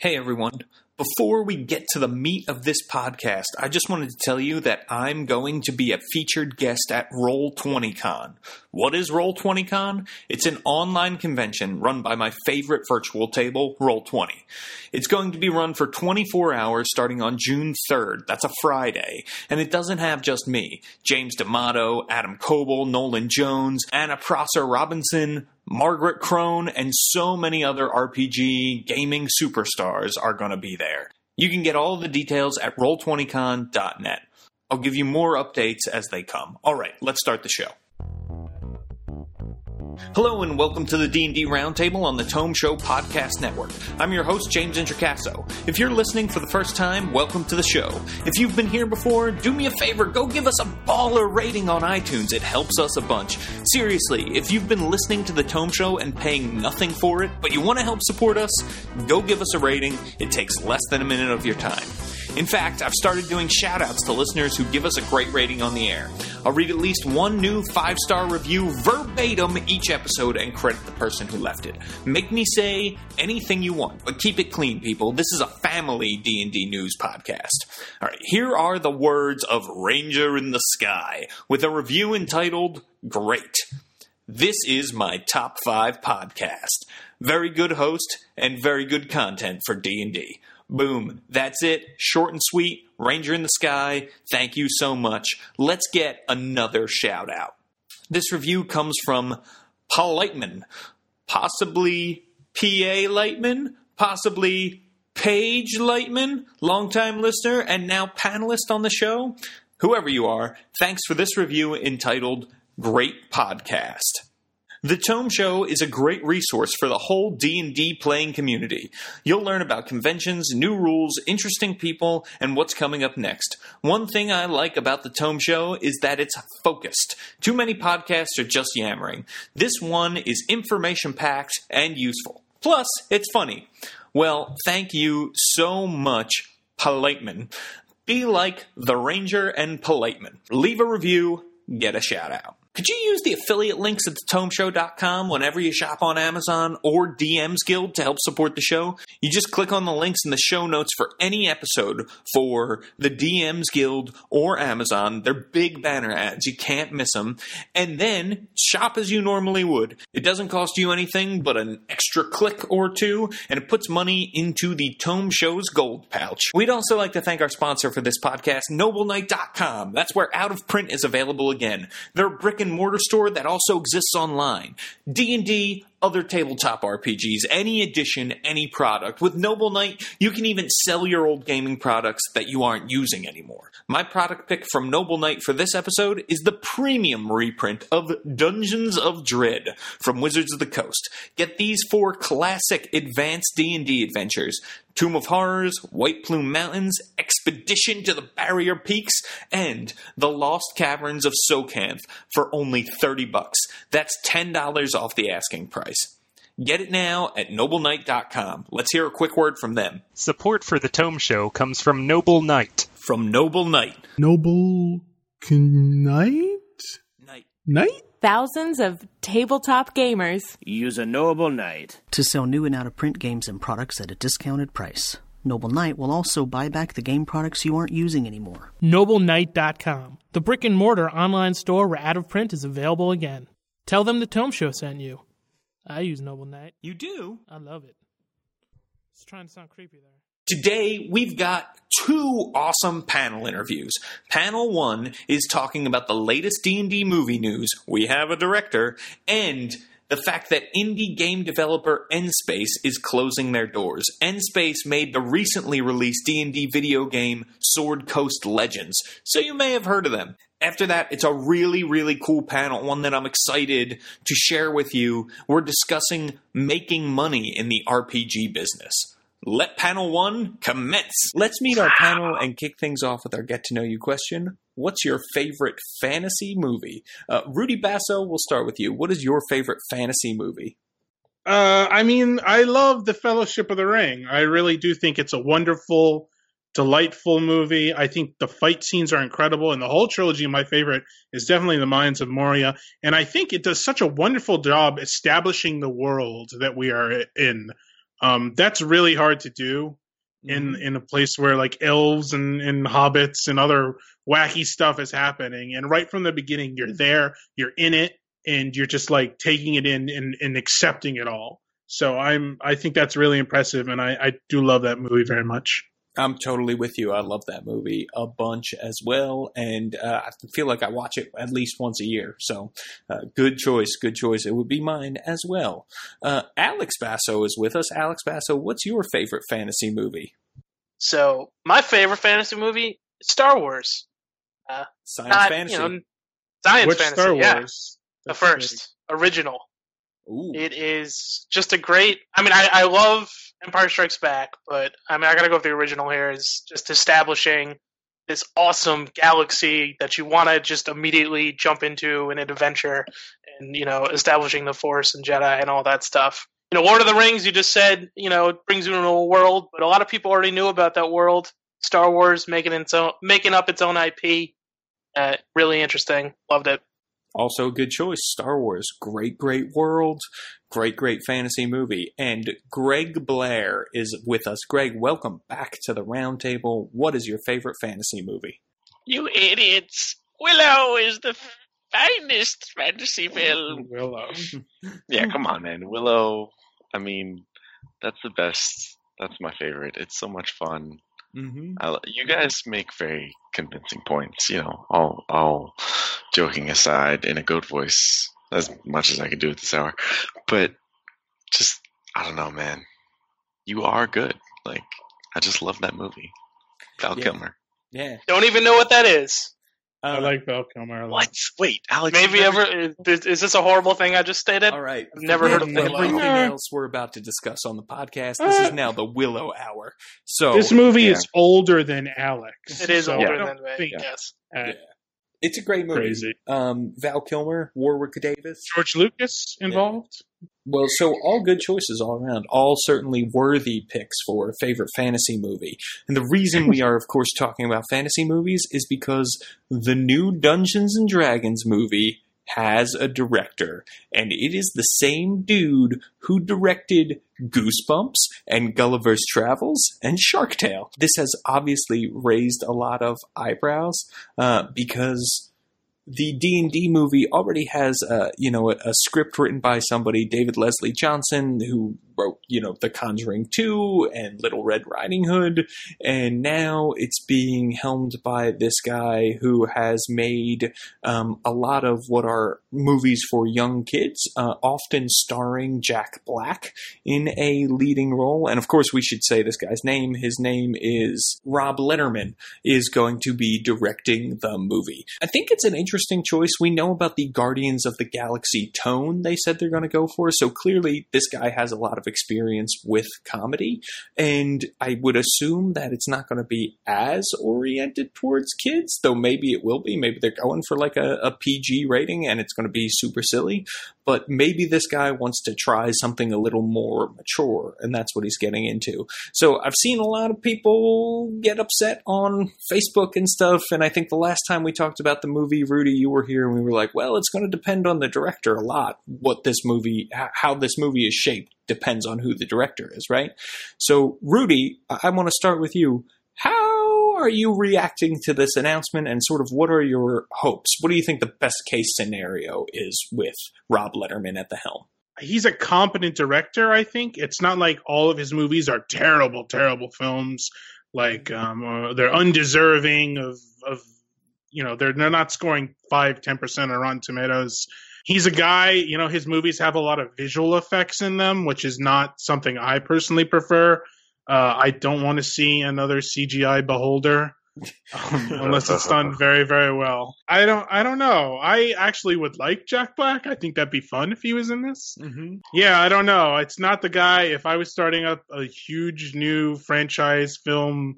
Hey everyone. Before we get to the meat of this podcast, I just wanted to tell you that I'm going to be a featured guest at Roll20Con. What is Roll20Con? It's an online convention run by my favorite virtual table, Roll20. It's going to be run for 24 hours starting on June 3rd. That's a Friday. And it doesn't have just me. James D'Amato, Adam Koebel, Nolan Jones, Anna Prosser Robinson, Margaret Crone, and so many other RPG gaming superstars are going to be there. You can get all the details at roll20con.net. I'll give you more updates as they come. All right, let's start the show. Hello and welcome to the D&D Roundtable on the Tome Show Podcast Network. I'm your host, James Introcaso. If you're listening for the first time, welcome to the show. If you've been here before, do me a favor, go give us a baller rating on iTunes. It helps us a bunch. Seriously, if you've been listening to the Tome Show and paying nothing for it, but you want to help support us, go give us a rating. It takes less than a minute of your time. In fact, I've started doing shoutouts to listeners who give us a great rating on the air. I'll read at least one new five star review verbatim each episode and credit the person who left it. Make me say anything you want, but keep it clean, people. This is a family D&D news podcast. All right, here are the words of Ranger in the Sky with a review entitled Great. This is my top 5 podcast. Very good host and very good content for D&D. Boom. That's it. Short and sweet. Ranger in the sky. Thank you so much. Let's get another shout out. This review comes from Paul Lightman, possibly P.A. Lightman, possibly Paige Lightman, longtime listener and now panelist on the show. Whoever you are, thanks for this review entitled Great Podcast. The Tome Show is a great resource for the whole D&D playing community. You'll learn about conventions, new rules, interesting people, and what's coming up next. One thing I like about the Tome Show is that it's focused. Too many podcasts are just yammering. This one is information packed and useful. Plus, it's funny. Well, thank you so much, Paul Lightman. Be like the Ranger and Paul Lightman. Leave a review, get a shout out. Could you use the affiliate links at thetomeshow.com whenever you shop on Amazon or DMs Guild to help support the show? You just click on the links in the show notes for any episode for the DMs Guild or Amazon. They're big banner ads. You can't miss them. And then shop as you normally would. It doesn't cost you anything but an extra click or two, and it puts money into the Tome Show's gold pouch. We'd also like to thank our sponsor for this podcast, NobleKnight.com. That's where Out of Print is available again. They're a brick and mortar store that also exists online. D&D, other tabletop RPGs, any edition, any product. With Noble Knight, you can even sell your old gaming products that you aren't using anymore. My product pick from Noble Knight for this episode is the premium reprint of Dungeons of Dread from Wizards of the Coast. Get these four classic advanced D&D adventures Tomb of Horrors, White Plume Mountains, Expedition to the Barrier Peaks, and The Lost Caverns of Tsojcanth for only 30 bucks. That's $10 off the asking price. Get it now at nobleknight.com. Let's hear a quick word from them. Support for the Tome Show comes from Noble Knight. From Noble Knight. Noble Knight? Knight. Knight? Thousands of tabletop gamers. Use a Noble Knight. to sell new and out of print games and products at a discounted price. Noble Knight will also buy back the game products you aren't using anymore. NobleKnight.com, the brick and mortar online store where out of print is available again. Tell them the Tome Show sent you. I use Noble Knight. You do? I love it. It's trying to sound creepy there. Today, we've got two awesome panel interviews. Panel 1 is talking about the latest D&D movie news, we have a director, and the fact that indie game developer Nspace is closing their doors. Nspace made the recently released D&D video game Sword Coast Legends, so you may have heard of them. After that, it's a really, really cool panel, one that I'm excited to share with you. We're discussing making money in the RPG business. Let panel one commence. Let's meet our panel and kick things off with our get to know you question. What's your favorite fantasy movie? Uh, Rudy Basso, we'll start with you. What is your favorite fantasy movie? Uh, I mean, I love The Fellowship of the Ring. I really do think it's a wonderful, delightful movie. I think the fight scenes are incredible, and the whole trilogy, my favorite, is definitely The Mines of Moria. And I think it does such a wonderful job establishing the world that we are in. Um, that's really hard to do in Mm-hmm. in a place where like elves and, and hobbits and other wacky stuff is happening. And right from the beginning, you're there, you're in it, and you're just like taking it in and, and accepting it all. So I'm I think that's really impressive, and I, I do love that movie very much. I'm totally with you. I love that movie a bunch as well, and uh, I feel like I watch it at least once a year. So, uh, good choice, good choice. It would be mine as well. Uh, Alex Basso is with us. Alex Basso, what's your favorite fantasy movie? So my favorite fantasy movie, Star Wars. Science Not, fantasy. You know, science Which fantasy. Star yeah, Wars? the first original. Ooh, It is just a great. I mean, I, I love Empire Strikes Back, but I mean, I gotta go with the original here. Is just establishing this awesome galaxy that you want to just immediately jump into in an adventure, and you know, establishing the Force and Jedi and all that stuff. You know, Lord of the Rings. You just said, you know, it brings you into a world, but a lot of people already knew about that world. Star Wars making its own, making up its own IP. Uh, really interesting. Loved it. Also a good choice. Star Wars, great, great world, great, great fantasy movie. And Greg Blair is with us. Greg, welcome back to the roundtable. What is your favorite fantasy movie? You idiots! Willow is the finest fantasy film. Willow. Yeah, come on, man. Willow. I mean, that's the best. That's my favorite. It's so much fun. Mm-hmm. I, you guys make very convincing points. You know, all all joking aside, in a good voice, as much as I can do at this hour. But just, I don't know, man. You are good. Like, I just love that movie. Val Yeah. Kilmer. Yeah. Don't even know what that is. I Uh, like Val Kilmer a. What? Wait, Alex. Maybe ever is, is this a horrible thing I just stated? All right. I've never heard of Forget Willow. Everything else we're about to discuss on the podcast. This is now the Willow Hour. So This movie yeah. is older than Alex. It is so older I than me. think, Yes. uh, Yeah. It's a great movie. Crazy. Um, Val Kilmer, Warwick Davis. George Lucas involved. Well, so all good choices all around, all certainly worthy picks for a favorite fantasy movie. And the reason we are, of course, talking about fantasy movies is because the new Dungeons and Dragons movie has a director, and it is the same dude who directed Goosebumps and Gulliver's Travels and Shark Tale. This has obviously raised a lot of eyebrows uh, because the D&D movie already has a, you know a, a script written by somebody David Leslie Johnson who wrote you know The Conjuring 2 and Little Red Riding Hood and now it's being helmed by this guy who has made um, a lot of what are movies for young kids uh, often starring Jack Black in a leading role and of course we should say this guy's name his name is Rob Letterman is going to be directing the movie. I think it's an interesting choice. We know about the Guardians of the Galaxy tone they said they're going to go for, so clearly this guy has a lot of experience with comedy, and I would assume that it's not going to be as oriented towards kids, though maybe it will be. Maybe they're going for like a, a PG rating and it's going to be super silly, but maybe this guy wants to try something a little more mature, and that's what he's getting into. So I've seen a lot of people get upset on Facebook and stuff, and I think the last time we talked about the movie, Rudy, you were here, and we were like, well, it's going to depend on the director a lot. What this movie, how this movie is shaped, depends on who the director is, right? So, Rudy, I, I want to start with you. How are you reacting to this announcement, and sort of what are your hopes? What do you think the best case scenario is with Rob Letterman at the helm? He's a competent director. I think it's not like all of his movies are terrible, terrible films. Like um, uh, they're undeserving of of you know they're they're not scoring five ten percent on Rotten Tomatoes. He's a guy. You know his movies have a lot of visual effects in them, which is not something I personally prefer. Uh, I don't want to see another CGI Beholder um, unless it's done very very well. I don't I don't know. I actually would like Jack Black. I think that'd be fun if he was in this. Mm-hmm. Yeah, I don't know. It's not the guy. If I was starting up a huge new franchise film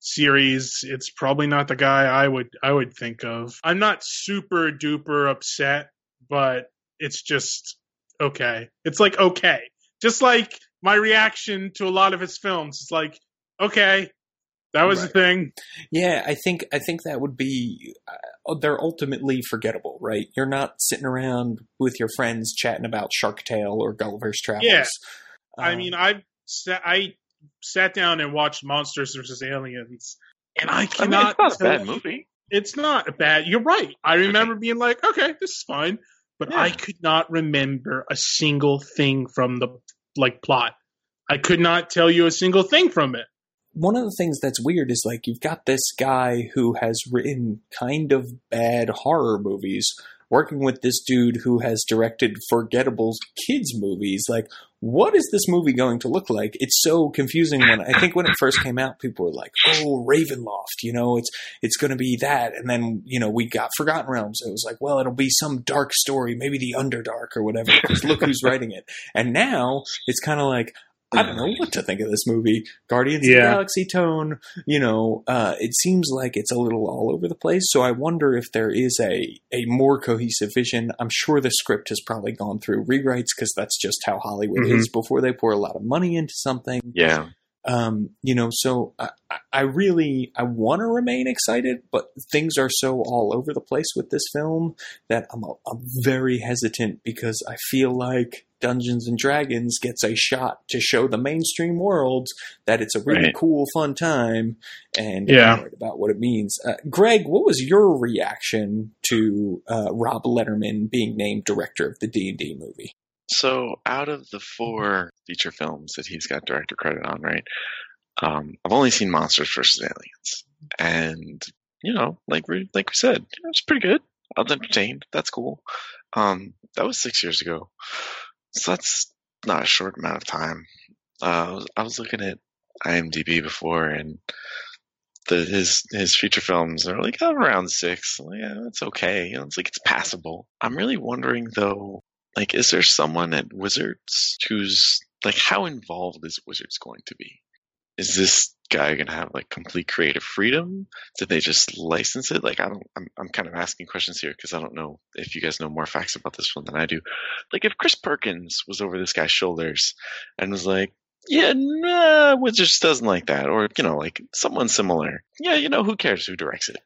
series, it's probably not the guy I would I would think of. I'm not super duper upset, but it's just okay. It's like okay. Just like my reaction to a lot of his films. It's like okay, that was Right. the thing. Yeah, I think I think that would be uh, they're ultimately forgettable, right? You're not sitting around with your friends chatting about Shark Tale or Gulliver's Travels. Yeah. I Um, mean, I've sa- I sat down and watched Monsters vs. Aliens, and I I mean, cannot. it's not a bad movie. It's not a bad. You're right. I remember being like, okay, this is fine, but Yeah. I could not remember a single thing from the like plot. I could not tell you a single thing from it. one of the things that's weird is like you've got this guy who has written kind of bad horror movies working with this dude who has directed forgettable kids movies like what is this movie going to look like? It's so confusing. When i think when it first came out people were like oh ravenloft you know it's it's going to be that. And then you know we got forgotten realms. It was like well it'll be some dark story maybe the underdark or whatever because look who's writing it. And now it's kind of like I don't know what to think of this movie. Guardians of the Galaxy tone, you know, uh, it seems like it's a little all over the place. So I wonder if there is a, a more cohesive vision. I'm sure the script has probably gone through rewrites because that's just how Hollywood Mhm. is before they pour a lot of money into something. Yeah. Um, you know, so I, I- really I want to remain excited, but things are so all over the place with this film that I'm I'm very hesitant because I feel like Dungeons and Dragons gets a shot to show the mainstream world that it's a really Right. cool, fun time, and Yeah. I'm worried about what it means. Uh, Greg, what was your reaction to uh, Rob Letterman being named director of the D and D movie? So out of the four feature films that he's got director credit on, right? Um, I've only seen Monsters vs. Aliens, and you know, like we like we said, it's pretty good. I was entertained. That's cool. Um, that was six years ago, so that's not a short amount of time. Uh, I was, I was looking at IMDb before, and the his his feature films are like oh, around six. Yeah, it's okay. You know, it's like it's passable. I'm really wondering though like is there someone at wizards who's like how involved is wizards going to be is this guy gonna have like complete creative freedom did they just license it like i don't i'm, I'm kind of asking questions here because i don't know if you guys know more facts about this one than i do like if chris perkins was over this guy's shoulders and was like yeah, nah, Wizards doesn't like that, or you know, like someone similar. Yeah, you know, who cares who directs it?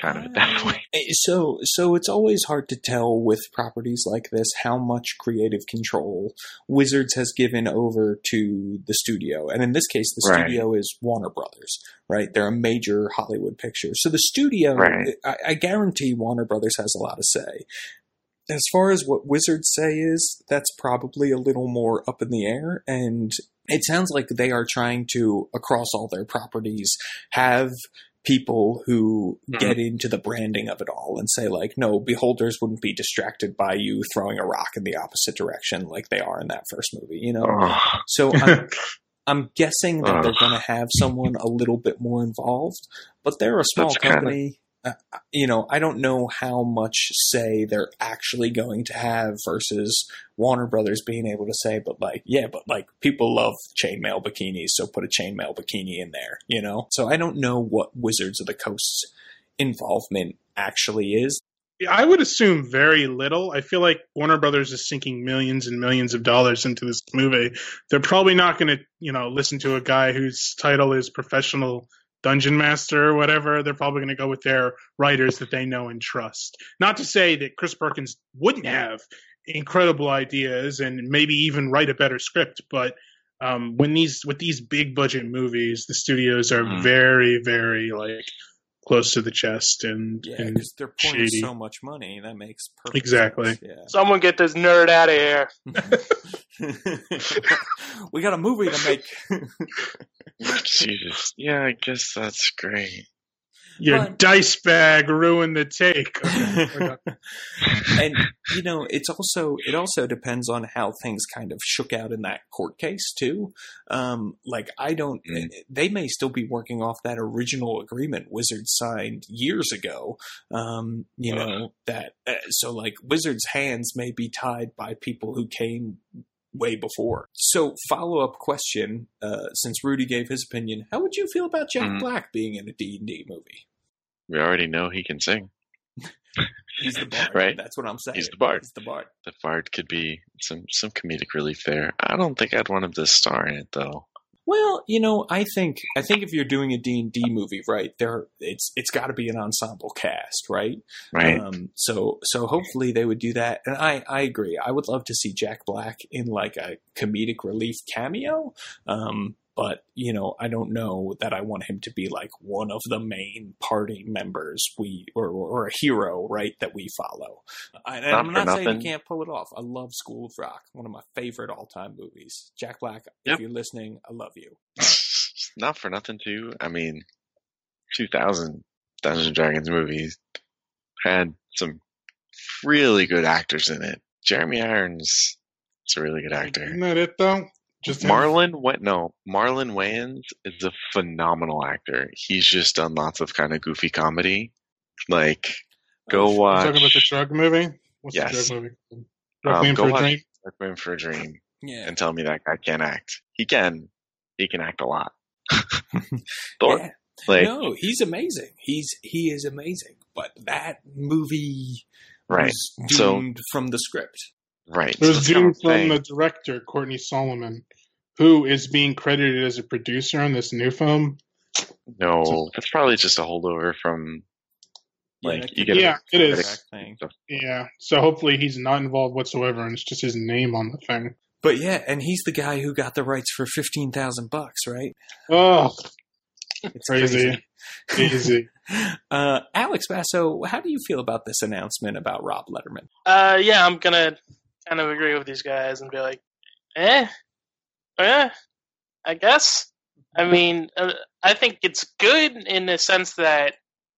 Kind of at that point. Eh, So, so it's always hard to tell with properties like this how much creative control Wizards has given over to the studio, and in this case, the Right. studio is Warner Brothers, right? They're a major Hollywood picture, so the studio, Right. I, I guarantee Warner Brothers has a lot to say. As far as what Wizards say is, that's probably a little more up in the air, and it sounds like they are trying to, across all their properties, have people who Mhm. get into the branding of it all and say like no beholders wouldn't be distracted by you throwing a rock in the opposite direction like they are in that first movie you know Ugh. so i'm, I'm guessing that they're going to have someone a little bit more involved but they're a small That's kinda- company uh, you know i don't know how much say they're actually going to have versus warner brothers being able to say but like yeah but like people love chainmail bikinis so put a chainmail bikini in there you know so i don't know what wizards of the coast's involvement actually is I would assume very little. I feel like Warner Brothers is sinking millions and millions of dollars into this movie. They're probably not going to, you know, listen to a guy whose title is professional dungeon master or whatever. They're probably going to go with their writers that they know and trust. Not to say that Chris Perkins wouldn't have incredible ideas and maybe even write a better script, but um, when these with these big budget movies, the studios are Mhm. very, very like close to the chest and, yeah and because they're pouring shady. so much money that makes perfect Exactly. sense. Someone get this nerd out of here. we got a movie to make Jesus. Yeah, I guess that's great. Your But- dice bag ruined the take. and you know it's also it also depends on how things kind of shook out in that court case too um like i don't Mm. they may still be working off that original agreement wizards signed years ago um you Ugh. know that uh, so like wizards hands may be tied by people who came way before so follow-up question uh since rudy gave his opinion how would you feel about jack Mhm. black being in a d&d movie We already know he can sing. he's the bard Right. that's what i'm saying He's the bard. he's the bard The Bard could be some some comedic relief there. I don't think I'd want him to star in it though. Well, you know, I think I think if you're doing a D and D movie, right, there it's it's got to be an ensemble cast, right? Right. Um, so so hopefully they would do that, and I I agree. I would love to see Jack Black in like a comedic relief cameo. Um, but you know, I don't know that I want him to be like one of the main party members we or, or a hero, right? That we follow. I, and Not I'm not saying nothing. you can't pull it off. I love School of Rock, one of my favorite all time movies. Jack Black, Yep. if you're listening, I love you. Not for nothing, too. I mean, 2000 Dungeons and Dragons movies had some really good actors in it. Jeremy Irons is a really good actor. Isn't that it though? Just him? Marlon Wa- no, Marlon Wayans is a phenomenal actor. He's just done lots of kind of goofy comedy. Like, go You watch. talking about the drug movie? What's Yes. the drug movie? um, Requiem go for a watch Dream. Requiem for a Dream Yeah. and tell me that guy can't act. He can. He can act a lot. Thor, Yeah. like, no, he's amazing. He's he is amazing. But that movie right, was So- doomed from the script. right. It was That's doomed from saying. the director, Courtney Solomon, who is being credited as a producer on this new film. No, that's probably just a holdover from like that you get Yeah, it the is. exact thing. Yeah, so hopefully he's not involved whatsoever, and it's just his name on the thing. But yeah, and he's the guy who got the rights for fifteen thousand bucks, right? Oh, It's Crazy. easy. Uh, Alex Basso, how do you feel about this announcement about Rob Letterman? Uh, yeah, I'm gonna kind of agree with these guys and be like, eh, eh, I guess. I mean, uh, I think it's good in the sense that,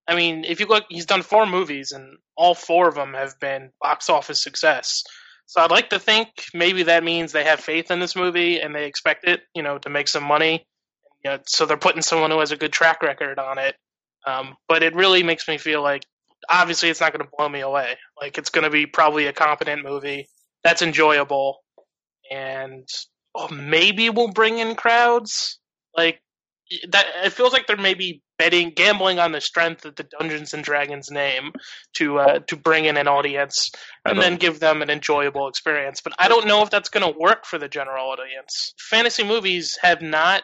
I mean, if you look, he's done four movies and all four of them have been box office success. So I'd like to think maybe that means they have faith in this movie and they expect it, you know, to make some money. You know, so they're putting someone who has a good track record on it. Um, but it really makes me feel like obviously it's not going to blow me away. Like it's going to be probably a competent movie that's enjoyable, and oh, maybe we'll bring in crowds. Like that, it feels like they're maybe betting, gambling on the strength of the Dungeons and Dragons name to uh, to bring in an audience and then give them an enjoyable experience. But I don't know if that's going to work for the general audience. Fantasy movies have not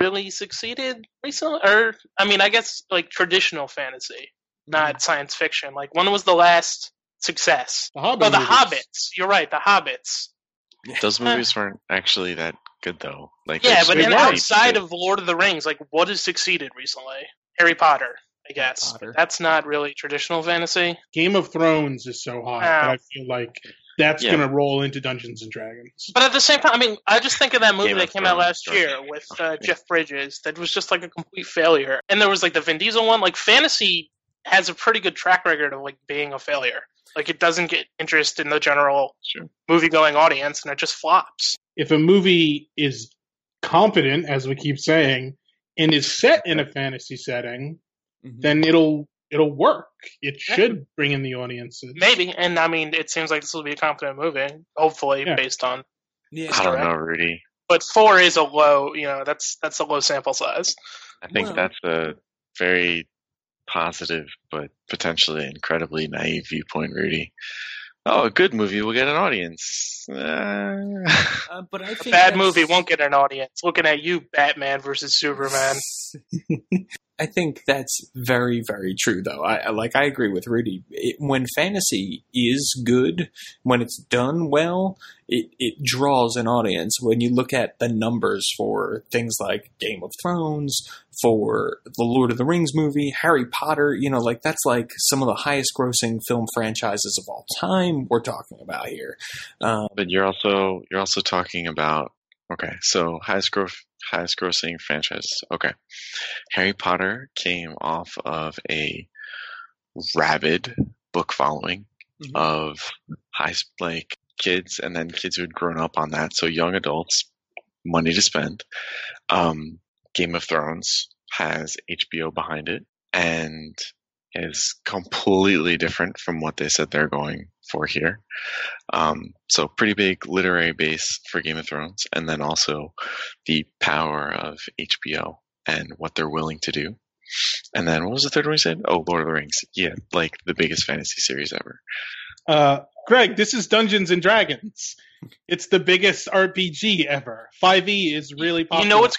really succeeded recently, or I mean, I guess like traditional fantasy, not science fiction. Like when was the last success? The Hobbit. Oh, the movies. Hobbits. You're right, the Hobbits. Those movies weren't actually that good though. Like Yeah, but then were. outside of Lord of the Rings, like what has succeeded recently? Harry Potter, I guess. Potter. That's not really traditional fantasy. Game of Thrones is so hot, Yeah. but I feel like that's Yeah. going to roll into Dungeons and Dragons. But at the same time, I mean, I just think of that movie Game that of came out last George. year with uh, Jeff Bridges that was just like a complete failure. And there was like the Vin Diesel one. Like fantasy has a pretty good track record of like being a failure. Like it doesn't get interest in the general Sure. movie going audience, and it just flops. If a movie is competent, as we keep saying, and is set in a fantasy setting, Mhm. then it'll it'll work. It should bring in the audiences. Maybe, and I mean, it seems like this will be a competent movie, hopefully, Yeah. based on. Yeah, I don't know, Rudy. But four is a low, you know, that's that's a low sample size. I think Well- that's a very positive but potentially incredibly naive viewpoint, Rudy. Oh, a good movie will get an audience. Uh, Uh, but I A think bad that's- movie won't get an audience. Looking at you, Batman versus Superman. I think that's very, very true, though. I like. I agree with Rudy. It, when fantasy is good, when it's done well, it it draws an audience. When you look at the numbers for things like Game of Thrones, for the Lord of the Rings movie, Harry Potter, you know, like that's like some of the highest grossing film franchises of all time. We're talking about here. Um, but you're also you're also talking about okay, so highest growth highest grossing franchise. Okay. Harry Potter came off of a rabid book following Mhm. of high like kids and then kids who had grown up on that, so young adults, money to spend. Um, Game of Thrones has HBO behind it and is completely different from what they said they're going for here. Um, so pretty big literary base for Game of Thrones, and then also the power of HBO and what they're willing to do. And then what was the third one you said? Oh, Lord of the Rings. Yeah, like the biggest fantasy series ever. Uh, Greg, this is Dungeons and Dragons. It's the biggest RPG ever. 5e is really popular. You know what's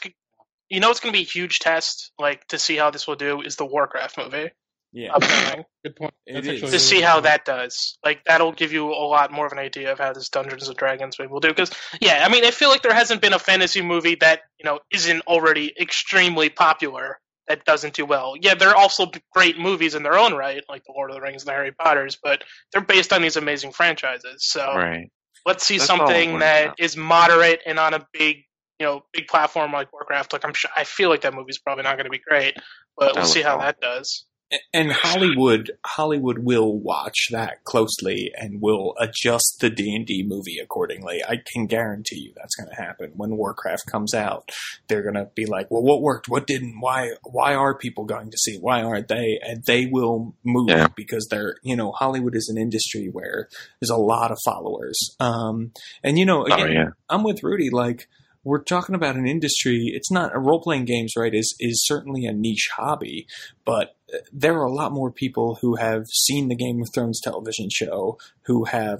you know, it's going to be a huge test, like to see how this will do. Is the Warcraft movie Yeah, upcoming Good point. It That's is. actually to see how that does? Like that'll give you a lot more of an idea of how this Dungeons and Dragons movie will do. Because yeah, I mean, I feel like there hasn't been a fantasy movie that you know isn't already extremely popular that doesn't do well. Yeah, they're also great movies in their own right, like the Lord of the Rings and the Harry Potters, but they're based on these amazing franchises. So Right. let's see That's something worried that about. is moderate and on a big you know big platform like warcraft like i'm sure i feel like that movie's probably not going to be great but we'll see how awful. that does and Hollywood Hollywood will watch that closely and will adjust the D and D movie accordingly. I can guarantee you that's going to happen when Warcraft comes out. They're going to be like, "Well, what worked? What didn't? Why? Why are people going to see? it? Why aren't they?" And they will move Yeah. because they're you know Hollywood is an industry where there's a lot of followers. Um, and you know, Oh again, yeah. I'm with Rudy. Like we're talking about an industry. It's not a role playing games, right? Is is certainly a niche hobby, but there are a lot more people who have seen the Game of Thrones television show, who have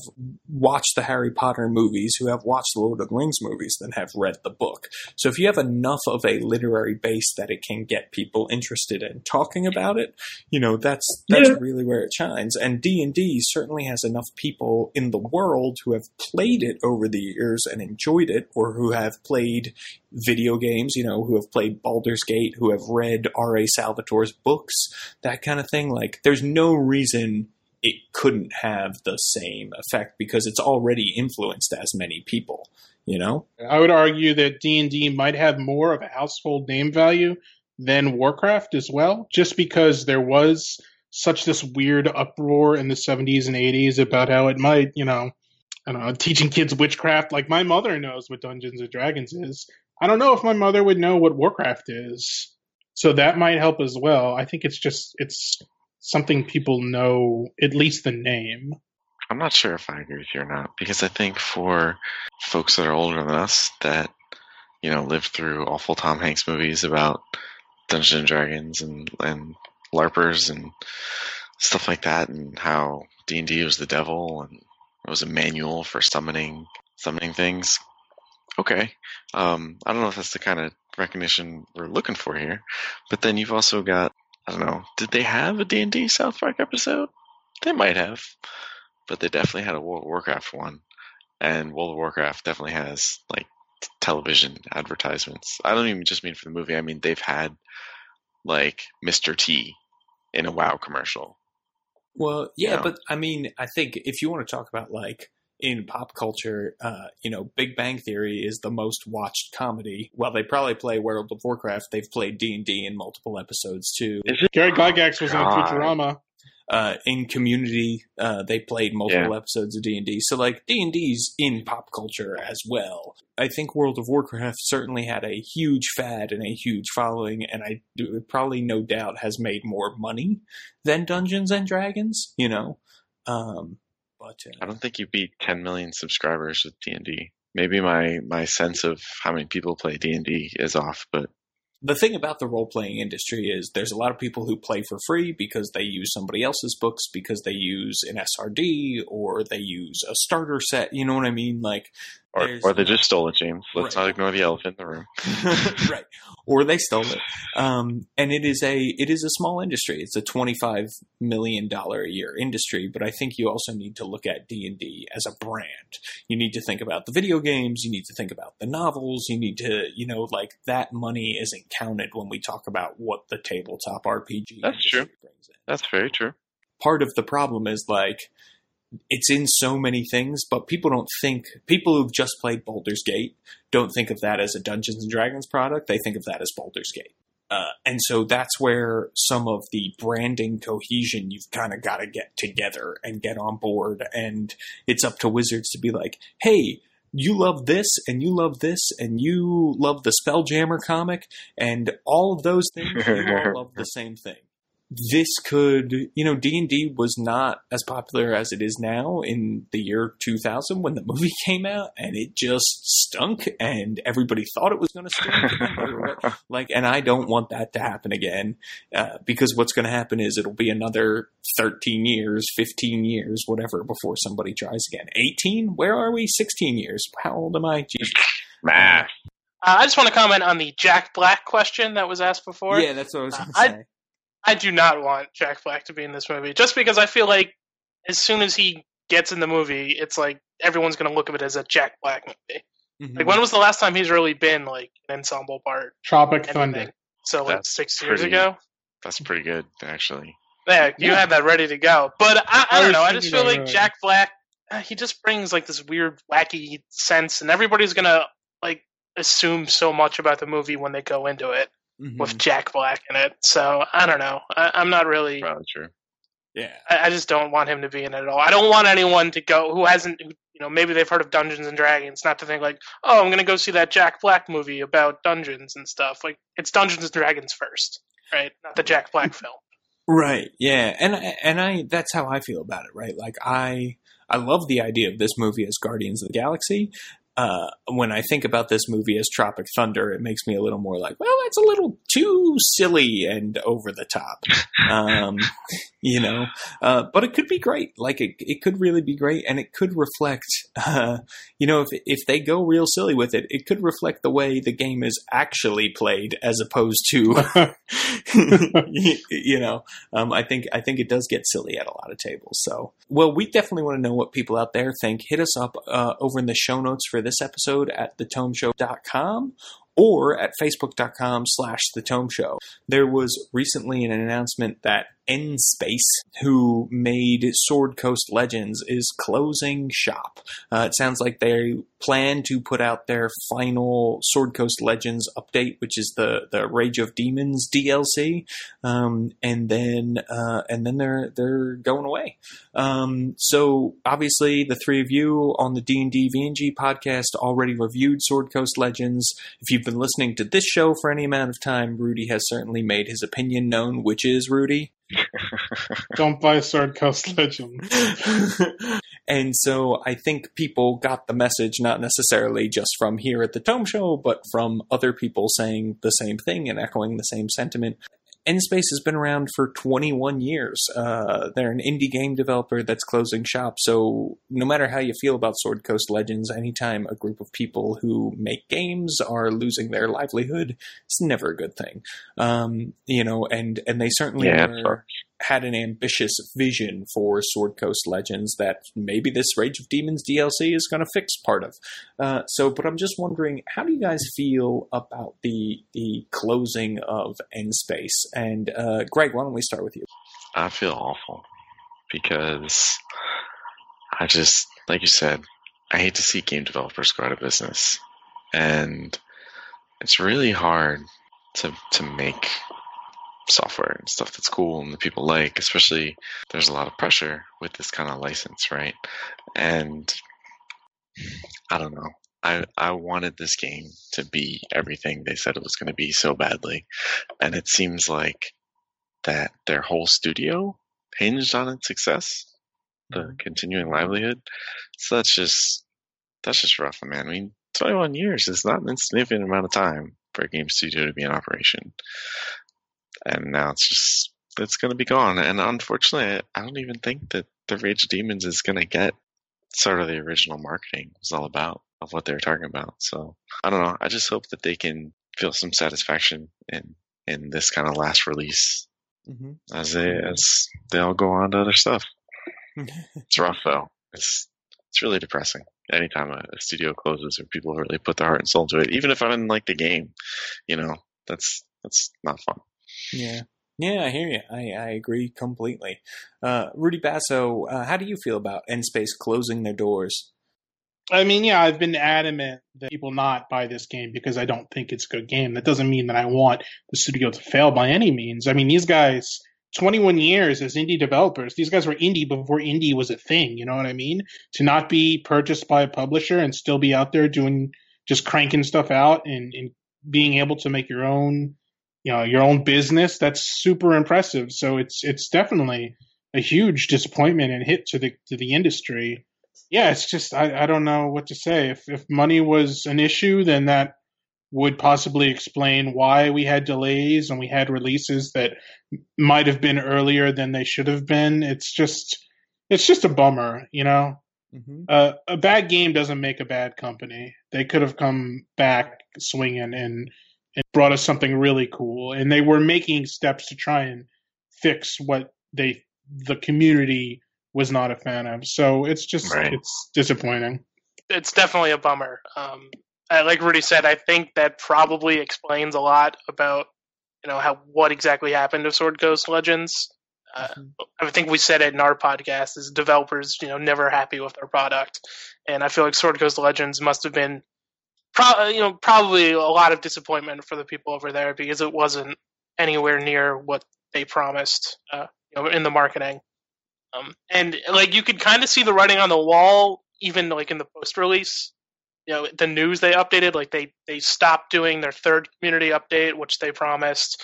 watched the Harry Potter movies, who have watched the Lord of the Rings movies, than have read the book. So if you have enough of a literary base that it can get people interested in talking about it, you know that's that's really where it shines. And D and D certainly has enough people in the world who have played it over the years and enjoyed it, or who have played video games, you know, who have played Baldur's Gate, who have read R.A. Salvatore's books, that kind of thing. Like, there's no reason it couldn't have the same effect because it's already influenced as many people, you know? I would argue that D and D might have more of a household name value than Warcraft as well, just because there was such this weird uproar in the 70s and 80s about how it might, you know, I don't know, teaching kids witchcraft. Like my mother knows what Dungeons and Dragons is. I don't know if my mother would know what Warcraft is. So that might help as well. I think it's just it's something people know at least the name. I'm not sure if I agree with you or not because I think for folks that are older than us that you know lived through awful Tom Hanks movies about Dungeons and Dragons and and larpers and stuff like that and how D and D was the devil and it was a manual for summoning summoning things. Okay, um, I don't know if that's the kind of recognition we're looking for here, but then you've also got I don't know. Did they have a D and D South Park episode? They might have but they definitely had a World of Warcraft one, and World of Warcraft definitely has like television advertisements. I don't even just mean for the movie. I mean they've had like Mr. T in a WoW commercial. Well, yeah, Yeah. but I mean, I think if you want to talk about like in pop culture, uh, you know, Big Bang Theory is the most watched comedy. While they probably play World of Warcraft, they've played D and D in multiple episodes too. Is it? Gary Gygax was on Futurama. Uh, in Community, uh, they played multiple Yeah. episodes of D and D. So like D and D's in pop culture as well. I think World of Warcraft certainly had a huge fad and a huge following, and I do, probably no doubt has made more money than Dungeons and Dragons. You know, um, I don't think you beat 10 million subscribers with D and D. Maybe my my sense of how many people play D and D is off, but the thing about the role playing industry is there's a lot of people who play for free because they use somebody else's books, because they use an SRD or they use a starter set. You know what I mean? Like, or or they just stole it, James. Let's Right. not ignore the elephant in the room. right, or they stole it. Um, and it is a it is a small industry. It's a twenty five million dollar a year industry. But I think you also need to look at D and D as a brand. You need to think about the video games. You need to think about the novels. You need to you know like that money isn't counted when we talk about what the tabletop RPG. That's true. Brings in That's very true. part of the problem is like it's in so many things, but people don't think people who've just played Baldur's Gate don't think of that as a Dungeons and Dragons product. They think of that as Baldur's Gate. Uh, and so that's where some of the branding cohesion you've kind of got to get together and get on board. And it's up to Wizards to be like, hey, you love this and you love this and you love the Spelljammer comic and all of those things, you all love the same thing this could you know d&d was not as popular as it is now in the year 2000 when the movie came out and it just stunk and everybody thought it was going to stink like and i don't want that to happen again uh, because what's going to happen is it'll be another 13 years 15 years whatever before somebody tries again 18 where are we 16 years how old am i Jesus. Math. Uh, I just want to comment on the Jack Black question that was asked before. Yeah, that's what I was going to I- say. I do not want Jack Black to be in this movie, just because I feel like as soon as he gets in the movie, it's like everyone's going to look at it as a Jack Black movie. Mhm. Like, when was the last time he's really been like an ensemble part? Tropic Thunder. So like That's six years pretty- ago. That's pretty good, actually. Yeah, you Yeah. had that ready to go. But I, I, I don't know. I just feel like it. Jack Black, uh, he just brings like this weird, wacky sense, and everybody's gonna like assume so much about the movie when they go into it Mhm. with Jack Black in it. So I don't know. I, I'm not really. Probably true. yeah. I, I just don't want him to be in it at all. I don't want anyone to go who hasn't, who, you know, maybe they've heard of Dungeons and Dragons, not to think like, oh, I'm gonna go see that Jack Black movie about dungeons and stuff. Like it's Dungeons and Dragons first, right? Not the Jack Black film. Right. Yeah. And and I that's how I feel about it, right? Like I I love the idea of this movie as Guardians of the Galaxy. Uh, when I think about this movie as Tropic Thunder, it makes me a little more like, well, that's a little too silly and over the top, um, you know. Uh, but it could be great. Like it, it could really be great, and it could reflect, uh, you know, if if they go real silly with it, it could reflect the way the game is actually played, as opposed to, you know, um, I think I think it does get silly at a lot of tables. So, well, we definitely want to know what people out there think. Hit us up uh, over in the show notes for this episode at thetomeshow.com or at facebook.com slash the tome show. There was recently an announcement that Nspace, who made Sword Coast Legends, is closing shop. Uh, it sounds like they plan to put out their final Sword Coast Legends update, which is the, the Rage of Demons DLC, um, and then uh, and then they're they're going away. Um, so obviously, the three of you on the D and D VNG podcast already reviewed Sword Coast Legends. If you've been listening to this show for any amount of time, Rudy has certainly made his opinion known, which is Rudy. Don't buy Sword Coast Legend. and so I think people got the message not necessarily just from here at the Tome Show, but from other people saying the same thing and echoing the same sentiment. Nspace has been around for 21 years. Uh, they're an indie game developer that's closing shop. So no matter how you feel about Sword Coast Legends, anytime a group of people who make games are losing their livelihood, it's never a good thing. Um, you know, and and they certainly Yeah, were-. Had an ambitious vision for Sword Coast Legends that maybe this Rage of Demons DLC is going to fix part of. Uh, so, but I'm just wondering, how do you guys feel about the the closing of N-Space? And uh, Greg, why don't we start with you? I feel awful because I just, like you said, I hate to see game developers go out of business, and it's really hard to to make software and stuff that's cool and that people like. Especially, there's a lot of pressure with this kind of license, right? And I don't know. I, I wanted this game to be everything they said it was going to be so badly. And it seems like that their whole studio hinged on its success, the mm-hmm. continuing livelihood. So that's just that's just rough, man. I mean, 21 years is not an insignificant amount of time for a game studio to be in operation, and now it's just it's going to be gone. And unfortunately, I don't even think that the Rage of Demons is going to get sort of the original marketing was all about of what they were talking about. So I don't know. I just hope that they can feel some satisfaction in in this kind of last release Mm-hmm. as they as they all go on to other stuff. It's rough though. It's it's really depressing. Anytime a, a studio closes or people really put their heart and soul into it, even if I didn't like the game, you know, that's that's not fun. Yeah. Yeah, I hear you. I, I agree completely. Uh, Rudy Basso, uh, how do you feel about N-Space closing their doors? I mean, yeah, I've been adamant that people not buy this game because I don't think it's a good game. That doesn't mean that I want the studio to fail by any means. I mean, these guys, 21 years as indie developers, these guys were indie before indie was a thing. You know what I mean? To not be purchased by a publisher and still be out there doing, just cranking stuff out and, and being able to make your own, you know, your own business, that's super impressive. So it's, it's definitely a huge disappointment and hit to the, to the industry yeah, it's just I, I don't know what to say. If if money was an issue, then that would possibly explain why we had delays and we had releases that might have been earlier than they should have been. It's just it's just a bummer, you know. Mm-hmm. Uh, a bad game doesn't make a bad company. They could have come back swinging and and brought us something really cool, and they were making steps to try and fix what they the community was not a fan of. So it's just Right. it's disappointing. it's definitely a bummer. Um, I, like Rudy said, I think that probably explains a lot about you know how what exactly happened to Sword Coast Legends. Uh, I think we said it in our podcast is developers you know never happy with their product, and I feel like Sword Coast Legends must have been pro- you know probably a lot of disappointment for the people over there because it wasn't anywhere near what they promised uh, you know in the marketing. Um, and like you could kind of see the writing on the wall, even like in the post release. You know, the news they updated, like they they stopped doing their third community update, which they promised.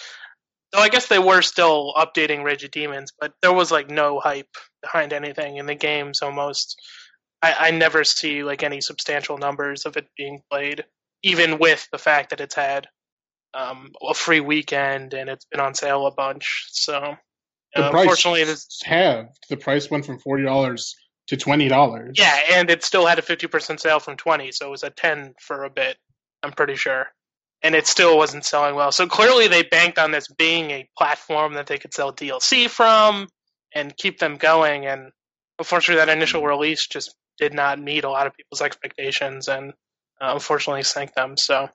Though I guess they were still updating Rage of Demons, but there was like no hype behind anything in the games. Almost, I, I never see like any substantial numbers of it being played, even with the fact that it's had um, a free weekend and it's been on sale a bunch. So, The uh, price unfortunately, this, halved. The price went from forty dollars to twenty dollars. Yeah, and it still had a 50% sale from 20, so it was at 10 for a bit, I'm pretty sure. And it still wasn't selling well. So clearly they banked on this being a platform that they could sell DLC from and keep them going. And unfortunately, that initial release just did not meet a lot of people's expectations and uh, unfortunately sank them. So I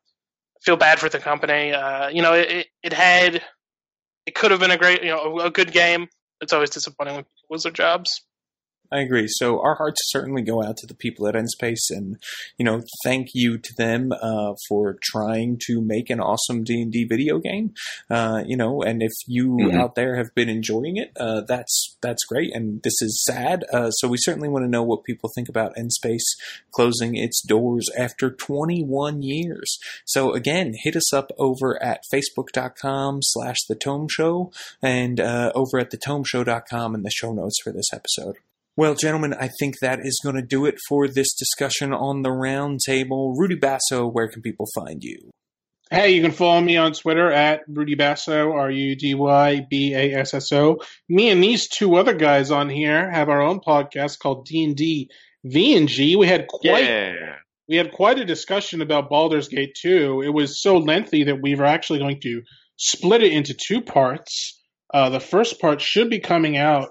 feel bad for the company. Uh, you know, it, it had, it could have been a great, you know, a, a good game. It's always disappointing when people lose their jobs. I agree. So our hearts certainly go out to the people at n-Space, and you know, thank you to them uh, for trying to make an awesome D and D video game. Uh, you know, and if you Mhm. out there have been enjoying it, uh, that's that's great. And this is sad. Uh, so we certainly want to know what people think about n-Space closing its doors after 21 years. So again, hit us up over at facebook.com slash the tome show and uh, over at thetomeshow.com in the show notes for this episode. Well, gentlemen, I think that is going to do it for this discussion on the round table. Rudy Basso, where can people find you? Hey, you can follow me on Twitter at Rudy Basso, R U D Y B A S S O. Me and these two other guys on here have our own podcast called D and D V and G. We had quite Yeah. we had quite a discussion about Baldur's Gate 2. It was so lengthy that we were actually going to split it into two parts. Uh, the first part should be coming out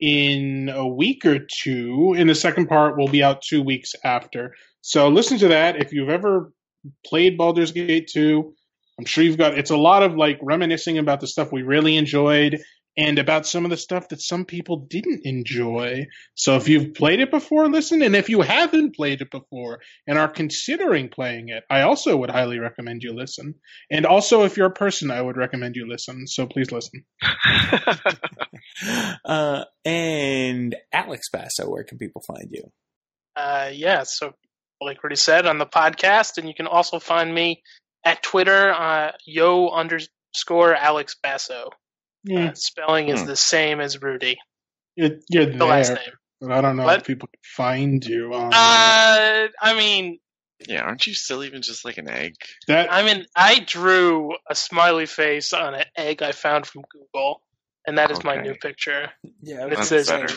in a week or two, and the second part will be out two weeks after. So listen to that. If you've ever played Baldur's Gate 2, I'm sure you've got it's a lot of like reminiscing about the stuff we really enjoyed and about some of the stuff that some people didn't enjoy. So if you've played it before, listen. And if you haven't played it before and are considering playing it, I also would highly recommend you listen. And also, if you're a person, I would recommend you listen. So please listen. Uh, and Alex Basso, where can people find you? Uh, yeah, so like Rudy said on the podcast, and you can also find me at Twitter, uh, yo underscore Alex Basso. Yeah, Uh, spelling is Hmm. the same as Rudy, you're, you're the last there, name. but I don't know What? if people can find you. On Uh, I mean, Yeah, aren't you still even just like an egg? that I mean, I drew a smiley face on an egg I found from Google, and that is my new picture. Yeah, And it says, better.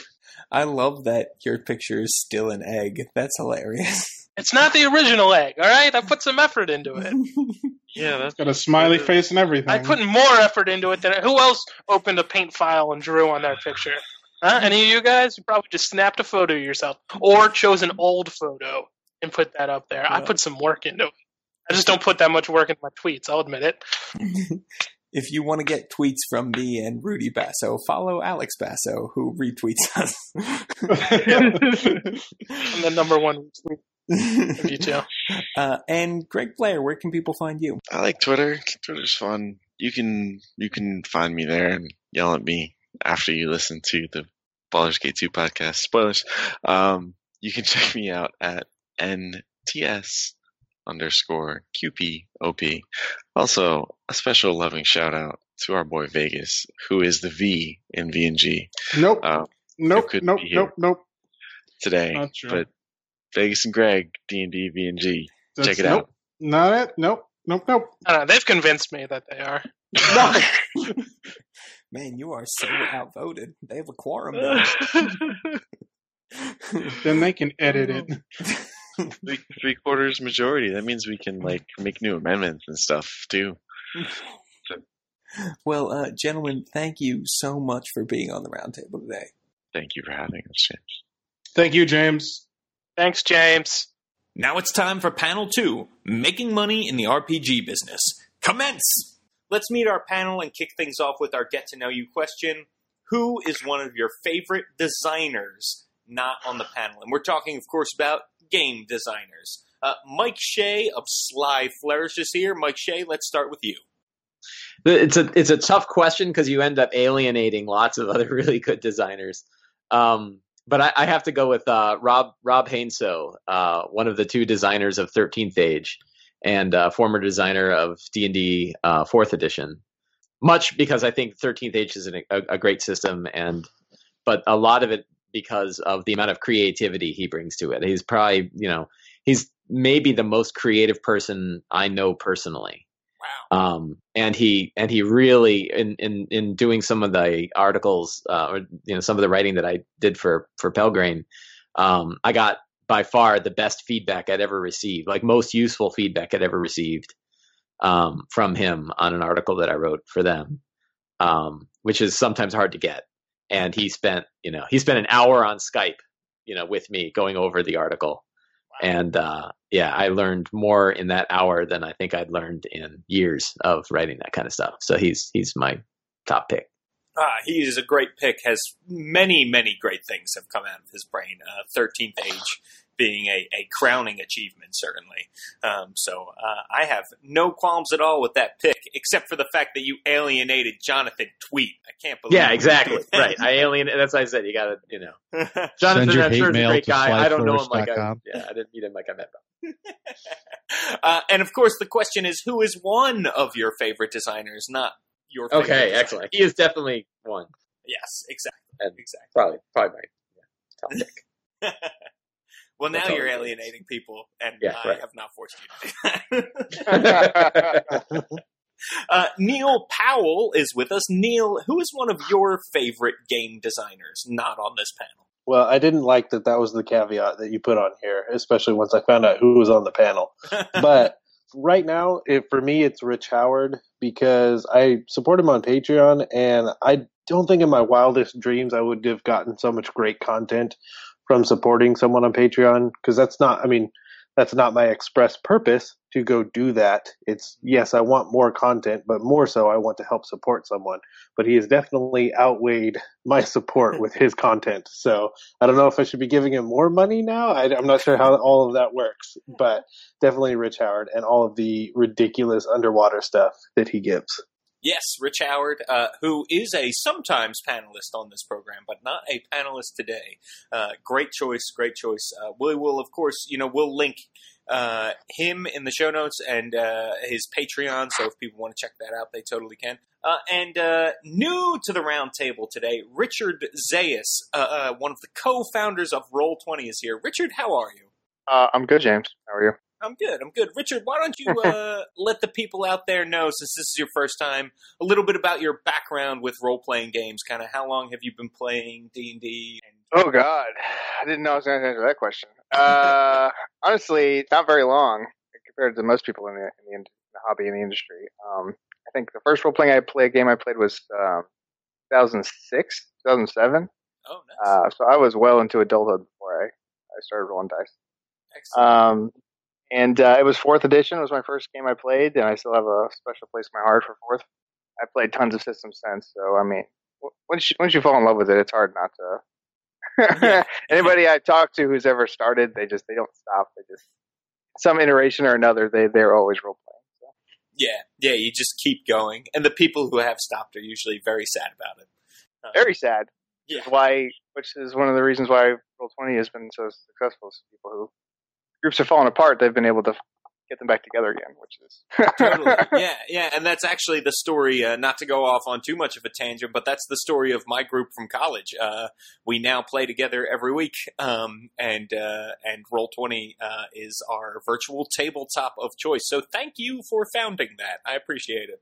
I love that your picture is still an egg. That's hilarious. "It's not the original egg." All right, I put some effort into it. Yeah, that's got a smiley face and everything. I put more effort into it than who else opened a paint file and drew on that picture. Huh? Any of you guys? You probably just snapped a photo of yourself or chose an old photo and put that up there. I put some work into it. I just don't put that much work into my tweets. I'll admit it. if you want to get tweets from me and Rudy Basso, follow Alex Basso, who retweets us. I'm the number one tweet of you two. uh, and Greg Blair, where can people find you? I like Twitter. Twitter's fun. You can you can find me there and yell at me after you listen to the Baldur's Gate 2 podcast. Spoilers. Um, you can check me out at NTS underscore QPOP. Also, a special loving shout out to our boy Vegas, who is the V in VNG nope, uh, nope, nope, nope, nope. today. Not true. But Vegas and Greg, D&D and G. check it nope, out. Not it. Nope, nope, nope. I. They've convinced me that they are. No. Man, you are so outvoted. They have a quorum. now. then they can edit it. three, three quarters majority. That means we can like make new amendments and stuff too. Well, uh, gentlemen, thank you so much for being on the roundtable today. Thank you for having us, James. Thank you, James. Thanks, James. Now it's time for panel two Making Money in the RPG Business. Commence! Let's meet our panel and kick things off with our get to know you question Who is one of your favorite designers not on the panel? And we're talking, of course, about game designers. Uh, Mike Shea of Sly Flourish is here. Mike Shea, let's start with you. It's a it's a tough question because you end up alienating lots of other really good designers. Um, but I, I, have to go with uh, Rob Rob Heinsoo, uh, one of the two designers of Thirteenth Age, and uh, former designer of D and D uh, Fourth Edition. Much because I think Thirteenth Age is an, a, a great system, and but a lot of it because of the amount of creativity he brings to it. He's probably you know he's maybe the most creative person I know personally. Wow. Um, and he and he really in in in doing some of the articles uh, or you know some of the writing that I did for for Pelgrane, um, I got by far the best feedback I'd ever received, like most useful feedback I'd ever received um, from him on an article that I wrote for them, um, which is sometimes hard to get. And he spent you know he spent an hour on Skype, you know, with me going over the article and uh, yeah, I learned more in that hour than I think I'd learned in years of writing that kind of stuff. So he's he's my top pick. Ah, he is a great pick. Has many many great things have come out of his brain. Uh, Thirteenth Age being a, a crowning achievement, certainly. Um, so uh, I have no qualms at all with that pick, except for the fact that you alienated Jonathan Tweet. I can't believe. Yeah, exactly. right. I alienated. That's what I said. You got to, you know. Jonathan, I'm sure is a great guy. I don't know him like I. Yeah, I didn't meet him like I met him. uh, and of course, the question is, who is one of your favorite designers? Not your. Favorite Okay, designer. excellent. He is definitely one. Yes, exactly. And exactly. Probably, probably my yeah, top pick. Well, now you're alienating people, and yeah, I right. have not forced you to do that. uh, Neil Powell is with us. Neil, who is one of your favorite game designers not on this panel? Well, I didn't like that that was the caveat that you put on here, especially once I found out who was on the panel. but right now, it, for me, it's Rich Howard because I support him on Patreon, and I don't think in my wildest dreams I would have gotten so much great content from supporting someone on Patreon because that's not, I mean, that's not my express purpose to go do that. It's yes, I want more content, but more so, I want to help support someone. But he has definitely outweighed my support with his content. So I don't know if I should be giving him more money now. I, am not sure how all of that works, but definitely Rich Howard and all of the ridiculous underwater stuff that he gives. Yes, Rich Howard, uh, who is a sometimes panelist on this program, but not a panelist today. Uh, great choice, great choice. Uh, we will, of course, you know, we'll link uh, him in the show notes and uh, his Patreon. So if people want to check that out, they totally can. Uh, and new to the roundtable today, Richard Zayas, one of the co-founders of Roll20, is here. Richard, how are you? I'm good, James. How are you? I'm good. I'm good. Richard, why don't you uh, let the people out there know, since this is your first time, a little bit about your background with role playing games? Kind of how long have you been playing D and D? Oh God, I didn't know I was going to answer that question. Uh, honestly, not very long compared to most people in the, in the, in the hobby in the industry. Um, I think the first role playing I played game I played was um, 2006, 2007. Oh, nice. Uh, so I was well into adulthood before I, I started rolling dice. Excellent. Um, and uh, it was fourth edition. It was my first game I played, and I still have a special place in my heart for fourth. I played tons of systems since, so I mean, once you, once you fall in love with it, it's hard not to. Anybody I talk to who's ever started, they just they don't stop. They just some iteration or another, they they're always role playing. So. Yeah, yeah, you just keep going, and the people who have stopped are usually very sad about it. Uh, very sad. Yeah. Why? Which is one of the reasons why Roll Twenty has been so successful. Is people who groups are falling apart, they've been able to get them back together again, which is totally yeah, yeah, and that's actually the story. Uh, not to go off on too much of a tangent, but that's the story of my group from college. Uh, we now play together every week, um, and uh, and Roll Twenty uh, is our virtual tabletop of choice. So thank you for founding that. I appreciate it.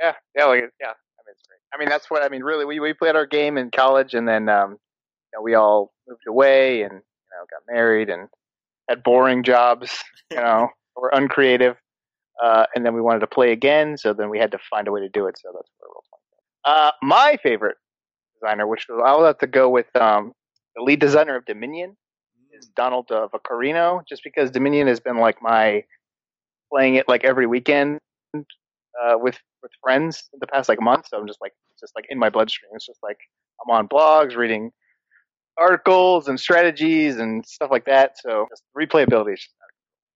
Yeah, yeah, like, yeah. I mean, it's great. I mean, that's what I mean. Really, we we played our game in college, and then um, you know, we all moved away and you know got married and had boring jobs, you know, or uncreative. Uh, and then we wanted to play again, so then we had to find a way to do it. So that's where Roll Twenty. Uh, my favorite designer, which was, I'll have to go with um, the lead designer of Dominion, is Donald uh, Vaccarino, just because Dominion has been like my playing it like every weekend uh, with with friends in the past like month. So I'm just like just like in my bloodstream. It's just like I'm on blogs reading articles and strategies and stuff like that. So replayability is just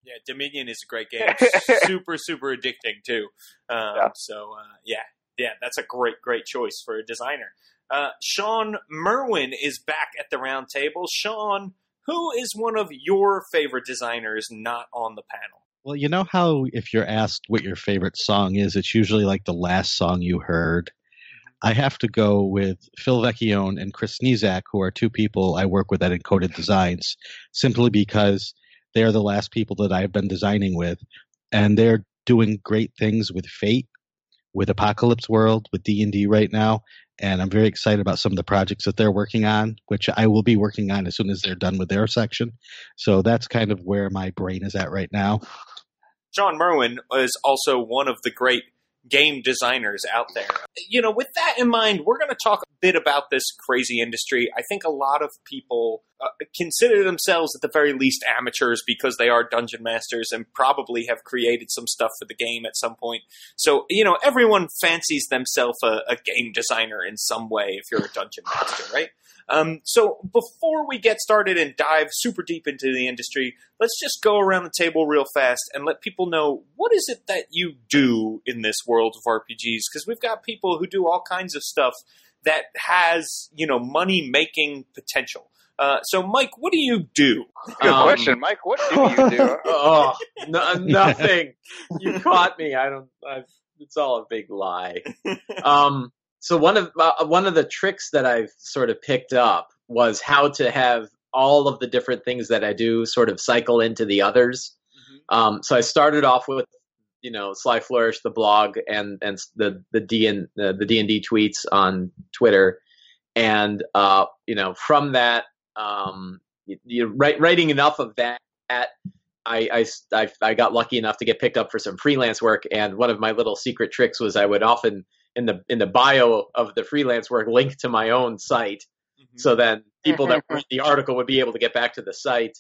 Yeah, Dominion is a great game. super, super addicting too. Um, So uh, yeah, yeah, that's a great, great choice for a designer. Uh, Shawn Merwin is back at the round table. Sean, who is one of your favorite designers not on the panel? Well, you know how if you're asked what your favorite song is, it's usually like the last song you heard. I have to go with Phil Vecchione and Chris Sniezak, who are two people I work with at Encoded Designs, simply because they are the last people that I've been designing with, and they're doing great things with Fate, with Apocalypse World, with D and D right now, and I'm very excited about some of the projects that they're working on, which I will be working on as soon as they're done with their section. So that's kind of where my brain is at right now. Shawn Merwin is also one of the great game designers out there. You know, with that in mind, we're going to talk a bit about this crazy industry. I think a lot of people uh, consider themselves at the very least amateurs because they are dungeon masters and probably have created some stuff for the game at some point. So, you know, everyone fancies themselves a, a game designer in some way if you're a dungeon master, right? Um, so before we get started and dive super deep into the industry, let's just go around the table real fast and let people know what is it that you do in this world of RPGs? Because we've got people who do all kinds of stuff that has you know money making potential. Uh, so, Mike, what do you do? Good question, Mike. What do you do? oh, no, nothing. you caught me. I don't. I, it's all a big lie. Um, so one of uh, one of the tricks that I've sort of picked up was how to have all of the different things that I do sort of cycle into the others. Mm-hmm. Um, so I started off with you know Sly Flourish, the blog, and and the the D and uh, the D and D tweets on Twitter, and uh, you know from that, um, you, you write, writing enough of that. I, I, I, I got lucky enough to get picked up for some freelance work, and one of my little secret tricks was I would often in the in the bio of the freelance work link to my own site. Mm-hmm. so then people that read the article would be able to get back to the site.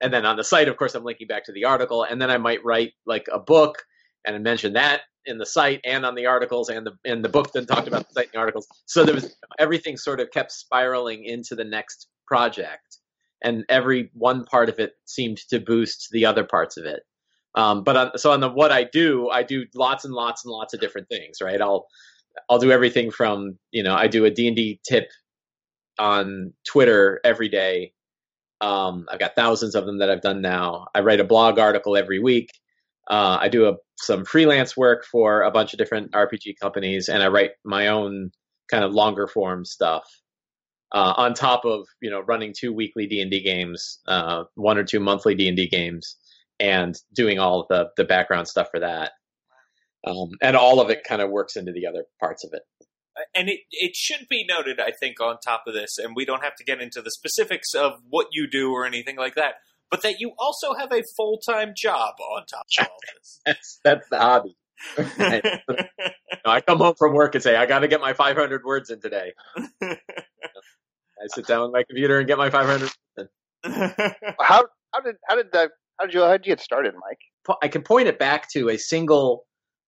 And then on the site of course i'm linking back to the article. And then i might write like a book and mention that in the site and on the articles and the and the book then talked about the site and the articles. So there was everything sort of kept spiraling into the next project. And every one part of it seemed to boost the other parts of it. Um, but on, so on the what I do, I do lots and lots and lots of different things, right? I'll I'll do everything from you know I do a D and D tip on Twitter every day. Um, I've got thousands of them that I've done now. I write a blog article every week. Uh, I do a, some freelance work for a bunch of different RPG companies, and I write my own kind of longer form stuff. Uh, on top of you know running two weekly D and D games, uh, one or two monthly D and D games, and doing all the the background stuff for that um, and all of it kind of works into the other parts of it. And it, it should be noted, I think, on top of this, and we don't have to get into the specifics of what you do or anything like that, but that you also have a full time job on top of all this. that's, that's the hobby. I come home from work and say, I got to get my 500 words in today. I sit down with my computer and get my 500. how how did how did that how did you how did you get started, Mike? I can point it back to a single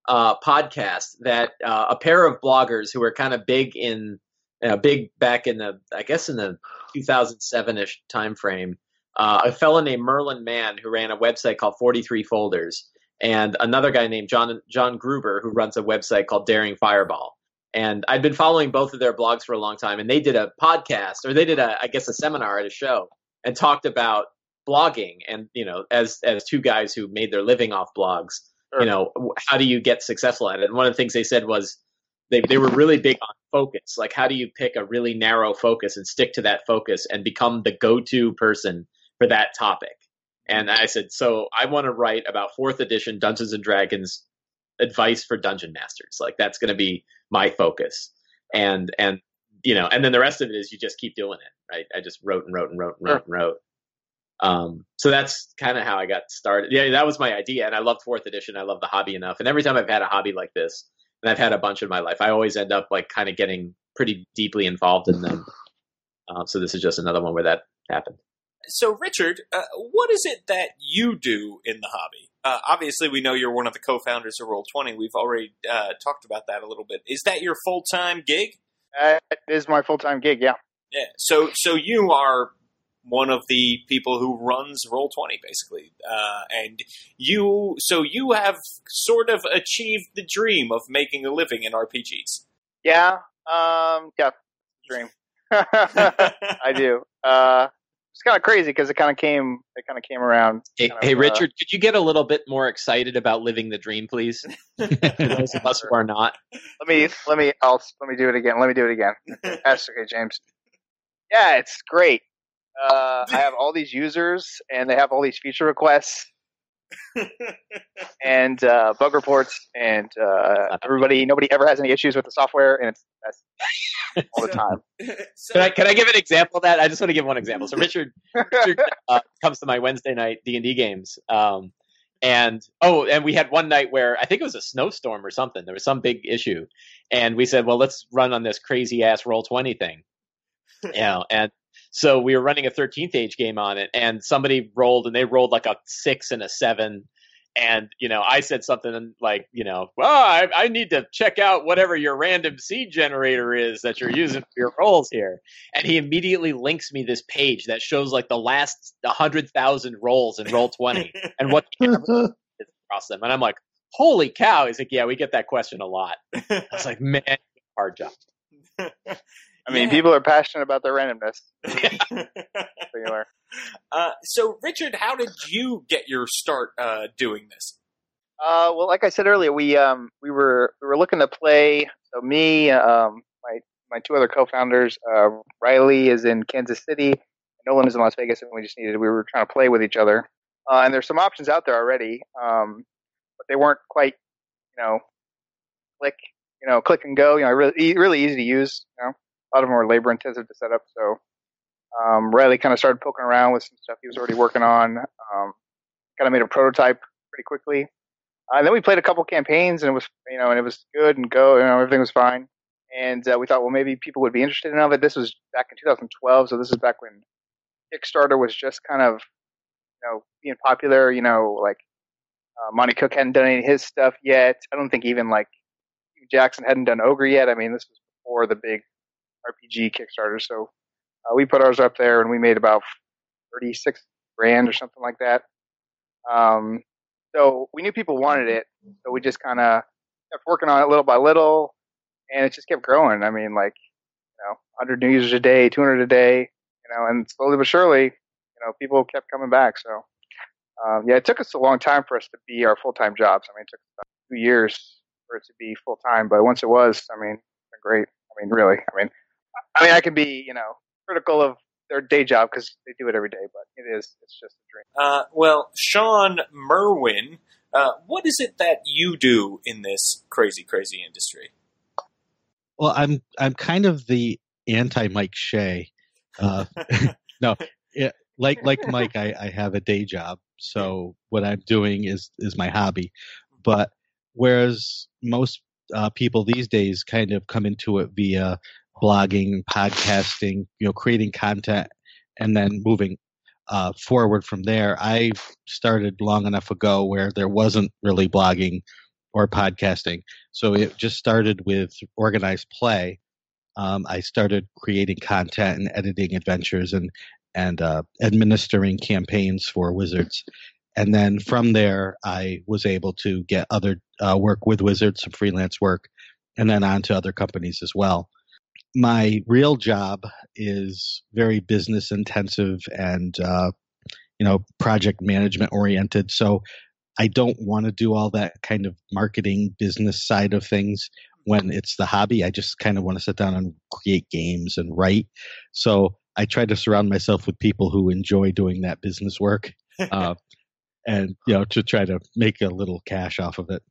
uh, podcast that uh, a pair of bloggers who were kind of big in uh, big back in the I guess in the 2007ish time frame. Uh, a fellow named Merlin Mann who ran a website called 43 Folders, and another guy named John John Gruber who runs a website called Daring Fireball. And I'd been following both of their blogs for a long time, and they did a podcast or they did a I guess a seminar at a show and talked about blogging and you know as as two guys who made their living off blogs. You know, how do you get successful at it? And one of the things they said was they, they were really big on focus. Like, how do you pick a really narrow focus and stick to that focus and become the go to person for that topic? And I said, so I want to write about fourth edition Dungeons and Dragons advice for dungeon masters. Like, that's going to be my focus. And, and you know, and then the rest of it is you just keep doing it, right? I just wrote and wrote and wrote and wrote and wrote. Um, so that's kind of how I got started. Yeah, that was my idea, and I loved fourth edition. I love the hobby enough, and every time I've had a hobby like this, and I've had a bunch in my life, I always end up like kind of getting pretty deeply involved in them. Uh, so this is just another one where that happened. So, Richard, uh, what is it that you do in the hobby? Uh, obviously, we know you're one of the co-founders of Roll20. We've already uh, talked about that a little bit. Is that your full-time gig? That is my full time gig. Yeah. Yeah. So, so you are one of the people who runs Roll20, basically, uh, and you. So you have sort of achieved the dream of making a living in RPGs. Yeah. Um. Yeah. Dream. I do. Uh, it's kind of crazy because it kind of came. It kind of came around. Hey, kind hey of, uh, Richard, could you get a little bit more excited about living the dream, please? For those of us who are not. Let me. Let me. I'll. Let me do it again. Let me do it again. That's okay, James. Yeah, it's great. Uh, I have all these users, and they have all these feature requests, and uh, bug reports, and uh, everybody. Nobody ever has any issues with the software, and it's that's all the time. Can I can I give an example of that? I just want to give one example. So Richard, Richard uh, comes to my Wednesday night D and D games, um, and oh, and we had one night where I think it was a snowstorm or something. There was some big issue, and we said, well, let's run on this crazy ass roll twenty thing, you know, and. So we were running a 13th age game on it, and somebody rolled, and they rolled like a six and a seven, and you know i said something like you know well I, I need to check out whatever your random seed generator is that you're using for your rolls here. And he immediately links me this page that shows like the last 100000 rolls in roll 20 and what the average is across them. And i'm like holy cow. He's like yeah we get that question a lot. I was like man hard job I mean, people are passionate about their randomness. Uh, so, Richard, how did you get your start uh, doing this? Uh, well, like I said earlier, we um, we were we were looking to play. So me, um, my my two other co-founders, uh, Riley is in Kansas City, and Nolan is in Las Vegas, and we just needed we were trying to play with each other. Uh, and there's some options out there already, um, but they weren't quite, you know, click, you know, click and go. You know, really really easy to use. You know, a lot of them were labor intensive to set up. So um, Riley kind of started poking around with some stuff he was already working on. Um, kind of made a prototype pretty quickly. Uh, and then we played a couple campaigns, and it was you know, and it was good and go. You know, everything was fine. And uh, we thought, well, maybe people would be interested in it. This was back in 2012, so this is back when Kickstarter was just kind of you know being popular. You know, like uh, Monte Cook hadn't done any of his stuff yet. I don't think even like Jackson hadn't done Ogre yet. I mean, this was before the big RPG Kickstarter. So uh, we put ours up there, and we made about 36 grand or something like that. Um, so we knew people wanted it, so we just kind of kept working on it little by little, and it just kept growing. I mean, like you know, 100 new users a day, 200 a day, you know, and slowly but surely, you know, people kept coming back. So um, yeah, it took us a long time for us to be our full time jobs. I mean, it took about two years for it to be full time, but once it was, I mean, great. I mean, really, I mean, I mean, I can be, you know, critical of their day job because they do it every day, but it is, it's just a dream. Uh, well, Shawn Merwin, uh, what is it that you do in this crazy, crazy industry? Well, I'm I'm kind of the anti Mike Shea. Uh, no, yeah, like like Mike, I, I have a day job, so what I'm doing is is my hobby. But whereas most uh, people these days kind of come into it via blogging, podcasting, you know, creating content, and then moving uh, forward from there. I started long enough ago where there wasn't really blogging or podcasting, so it just started with organized play. Um, I started creating content and editing adventures and and uh, administering campaigns for Wizards. And then from there, I was able to get other uh, work with Wizards, some freelance work, and then on to other companies as well my real job is very business intensive and uh, you know project management oriented. So i don't want to do all that kind of marketing business side of things when it's the hobby. I just kind of want to sit down and create games and write. So i try to surround myself with people who enjoy doing that business work uh, and you know to try to make a little cash off of it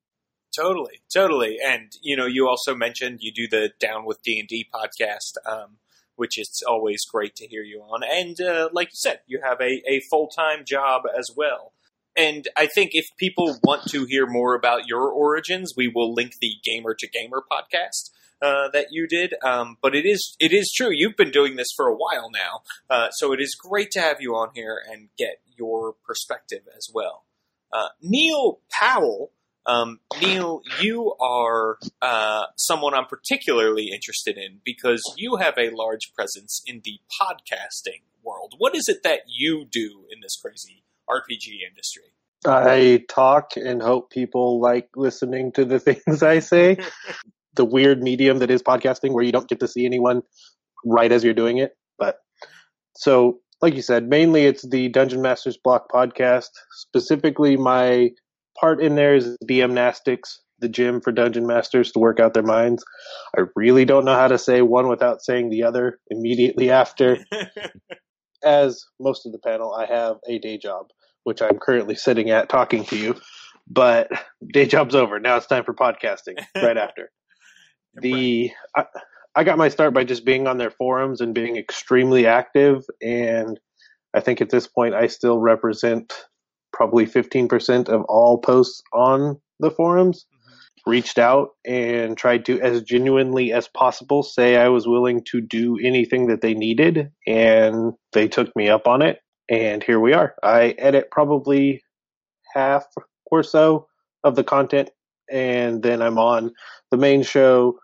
Totally, totally. And you know, you also mentioned you do the Down with D and D podcast, um, which is always great to hear you on. And uh, like you said, you have a, a full time job as well. And I think if people want to hear more about your origins, we will link the Gamer to Gamer podcast uh, that you did. Um, but it is it is true. You've been doing this for a while now, uh, so it is great to have you on here and get your perspective as well. Uh, Neil Powell. Um, Neil, you are uh, someone I'm particularly interested in because you have a large presence in the podcasting world. What is it that you do in this crazy RPG industry? I talk and hope people like listening to the things I say. the weird medium that is podcasting where you don't get to see anyone right as you're doing it. But so, like you said, mainly it's the Dungeon Masters Block podcast. Specifically, my part in there is DM Nastics, the gym for Dungeon Masters to work out their minds. I really don't know how to say one without saying the other immediately after. As most of the panel, I have a day job, which I'm currently sitting at talking to you. But day job's over. Now it's time for podcasting right after. the I, I got my start by just being on their forums and being extremely active and I think at this point I still represent probably 15% of all posts on the forums. Mm-hmm. Reached out and tried to, as genuinely as possible, say I was willing to do anything that they needed, and they took me up on it. And here we are. I edit probably half or so of the content, and then I'm on the main show,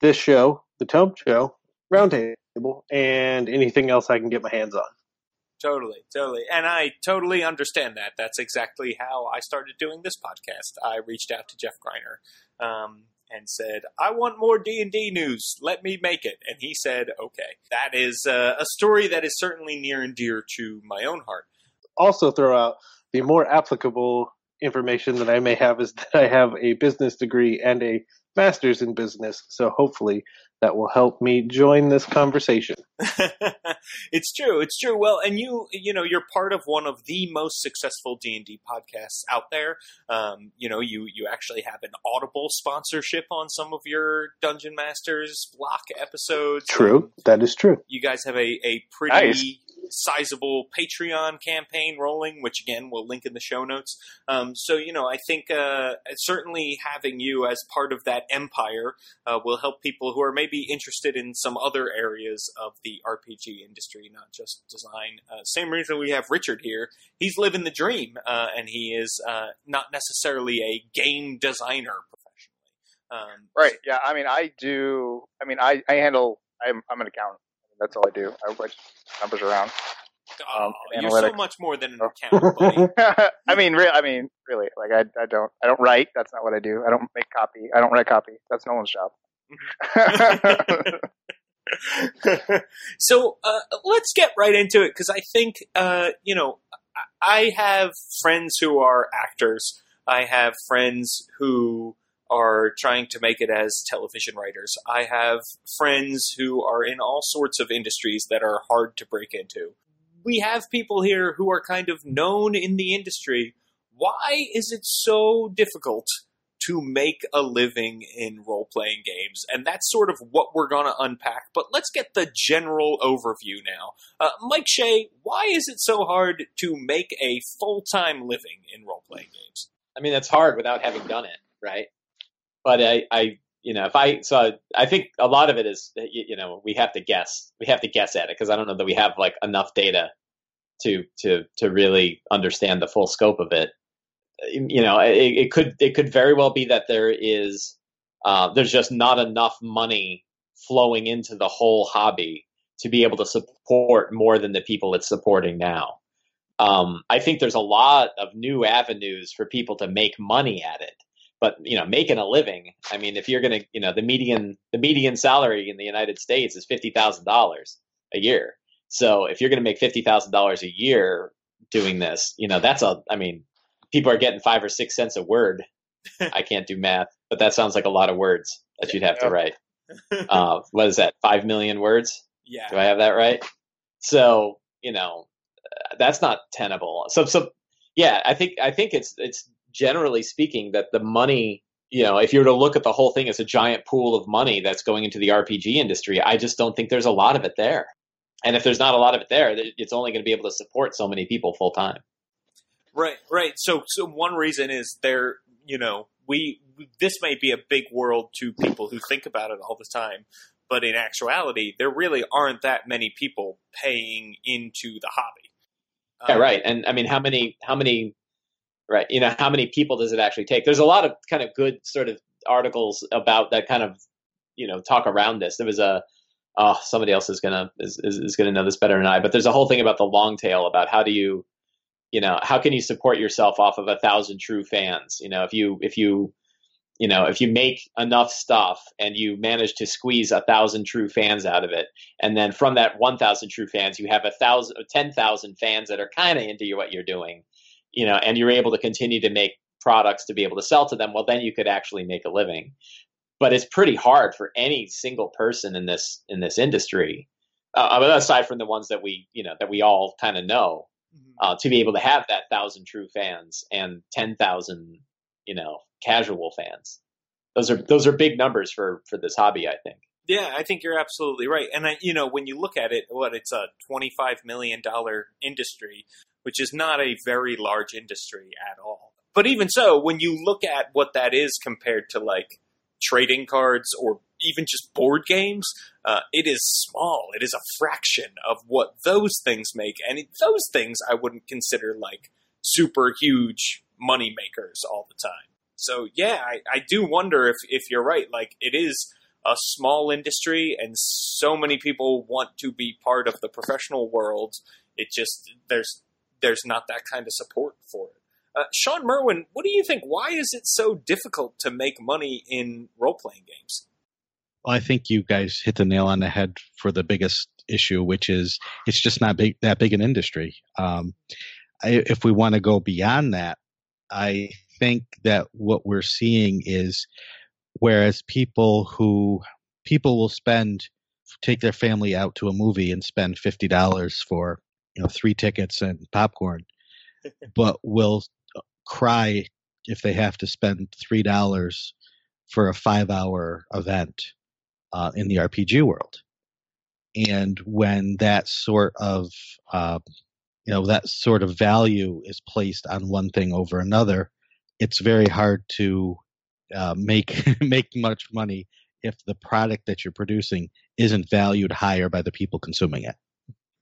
this show, the Tome Show, Roundtable, and anything else I can get my hands on. Totally, totally. And I totally understand that. That's exactly how I started doing this podcast. I reached out to Jeff Greiner um, and said, I want more D&D news. Let me make it. And he said, okay. That is uh, a story that is certainly near and dear to my own heart. Also throw out the more applicable information that I may have is that I have a business degree and a master's in business. So hopefully that will help me join this conversation. it's true. It's true. Well, and you, you know, you're part of one of the most successful D and D podcasts out there. Um, you know, you you actually have an Audible sponsorship on some of your Dungeon Masters block episodes. True. That is true. You guys have a a pretty. Nice sizable Patreon campaign rolling, which again we'll link in the show notes. Um, so you know, I think uh, certainly having you as part of that empire uh, will help people who are maybe interested in some other areas of the RPG industry, not just design. Uh, same reason we have Richard here. He's living the dream, uh, and he is uh, not necessarily a game designer professionally. Um, right. Yeah. I mean, I do. I mean, I, I handle. I'm, I'm an accountant. That's all I do. I write numbers around. Um, oh, you're so much more than an accountant. I mean, re- I mean, really, like I, I don't, I don't write. That's not what I do. I don't make copy. I don't write copy. That's no one's job. so uh, let's get right into it because I think uh, you know I have friends who are actors. I have friends who are trying to make it as television writers. I have friends who are in all sorts of industries that are hard to break into. We have people here who are kind of known in the industry. Why is it so difficult to make a living in role playing games? And that's sort of what we're going to unpack. But let's get the general overview now. Uh, Mike Shea, why is it so hard to make a full time living in role playing games? I mean, that's hard without having done it, right? But I, I, you know, if I, so I think a lot of it is, you know, we have to guess. We have to guess at it because I don't know that we have like enough data to to to really understand the full scope of it. You know, it, it could it could very well be that there is uh, there's just not enough money flowing into the whole hobby to be able to support more than the people it's supporting now. Um, I think there's a lot of new avenues for people to make money at it but you know making a living i mean if you're going to you know the median the median salary in the united states is $50000 a year. So if you're going to make $50000 a year doing this you know that's a i mean people are getting five or six cents a word. I can't do math but that sounds like a lot of words that you'd have to write. Uh, what is that five million words? Yeah. Do i have that right? So you know that's not tenable. So so yeah i think i think it's it's generally speaking, that the money you know, if you were to look at the whole thing as a giant pool of money that's going into the RPG industry, I just don't think there's a lot of it there. And if there's not a lot of it there, it's only going to be able to support so many people full time. Right, right. So, so one reason is there, you know, we this may be a big world to people who think about it all the time, but in actuality, there really aren't that many people paying into the hobby. Yeah, um, right. And I mean, how many, how many, right? You know, how many people does it actually take? There's a lot of kind of good sort of articles about that kind of, you know, talk around this. There was a, oh, somebody else is gonna is, is, is gonna know this better than I. But there's a whole thing about the long tail about how do you, you know, how can you support yourself off of a thousand true fans? You know, if you if you you know, if you make enough stuff and you manage to squeeze a thousand true fans out of it, and then from that one thousand true fans, you have a thousand, ten thousand fans that are kind of into what you're doing, you know, and you're able to continue to make products to be able to sell to them. Well, then you could actually make a living. But it's pretty hard for any single person in this in this industry, uh, aside from the ones that we you know that we all kind of know, mm-hmm. uh, to be able to have that thousand true fans and ten thousand you know casual fans. Those are those are big numbers for for this hobby, I think. Yeah, I think you're absolutely right. And I, you know, when you look at it, what it's a 25 million dollar industry, which is not a very large industry at all. But even so, when you look at what that is compared to like trading cards or even just board games, uh, it is small. It is a fraction of what those things make, and those things I wouldn't consider like super huge money makers all the time. So yeah, I, I do wonder if if you're right. Like it is a small industry, and so many people want to be part of the professional world. It just there's there's not that kind of support for it. Uh, Shawn Merwin, what do you think? Why is it so difficult to make money in role playing games? Well, I think you guys hit the nail on the head for the biggest issue, which is it's just not big, that big an industry. Um, I, if we want to go beyond that, I think that what we're seeing is whereas people who people will spend take their family out to a movie and spend fifty dollars for you know three tickets and popcorn, but will cry if they have to spend three dollars for a five hour event uh, in the RPG world. And when that sort of uh, you know that sort of value is placed on one thing over another, it's very hard to uh, make make much money if the product that you're producing isn't valued higher by the people consuming it.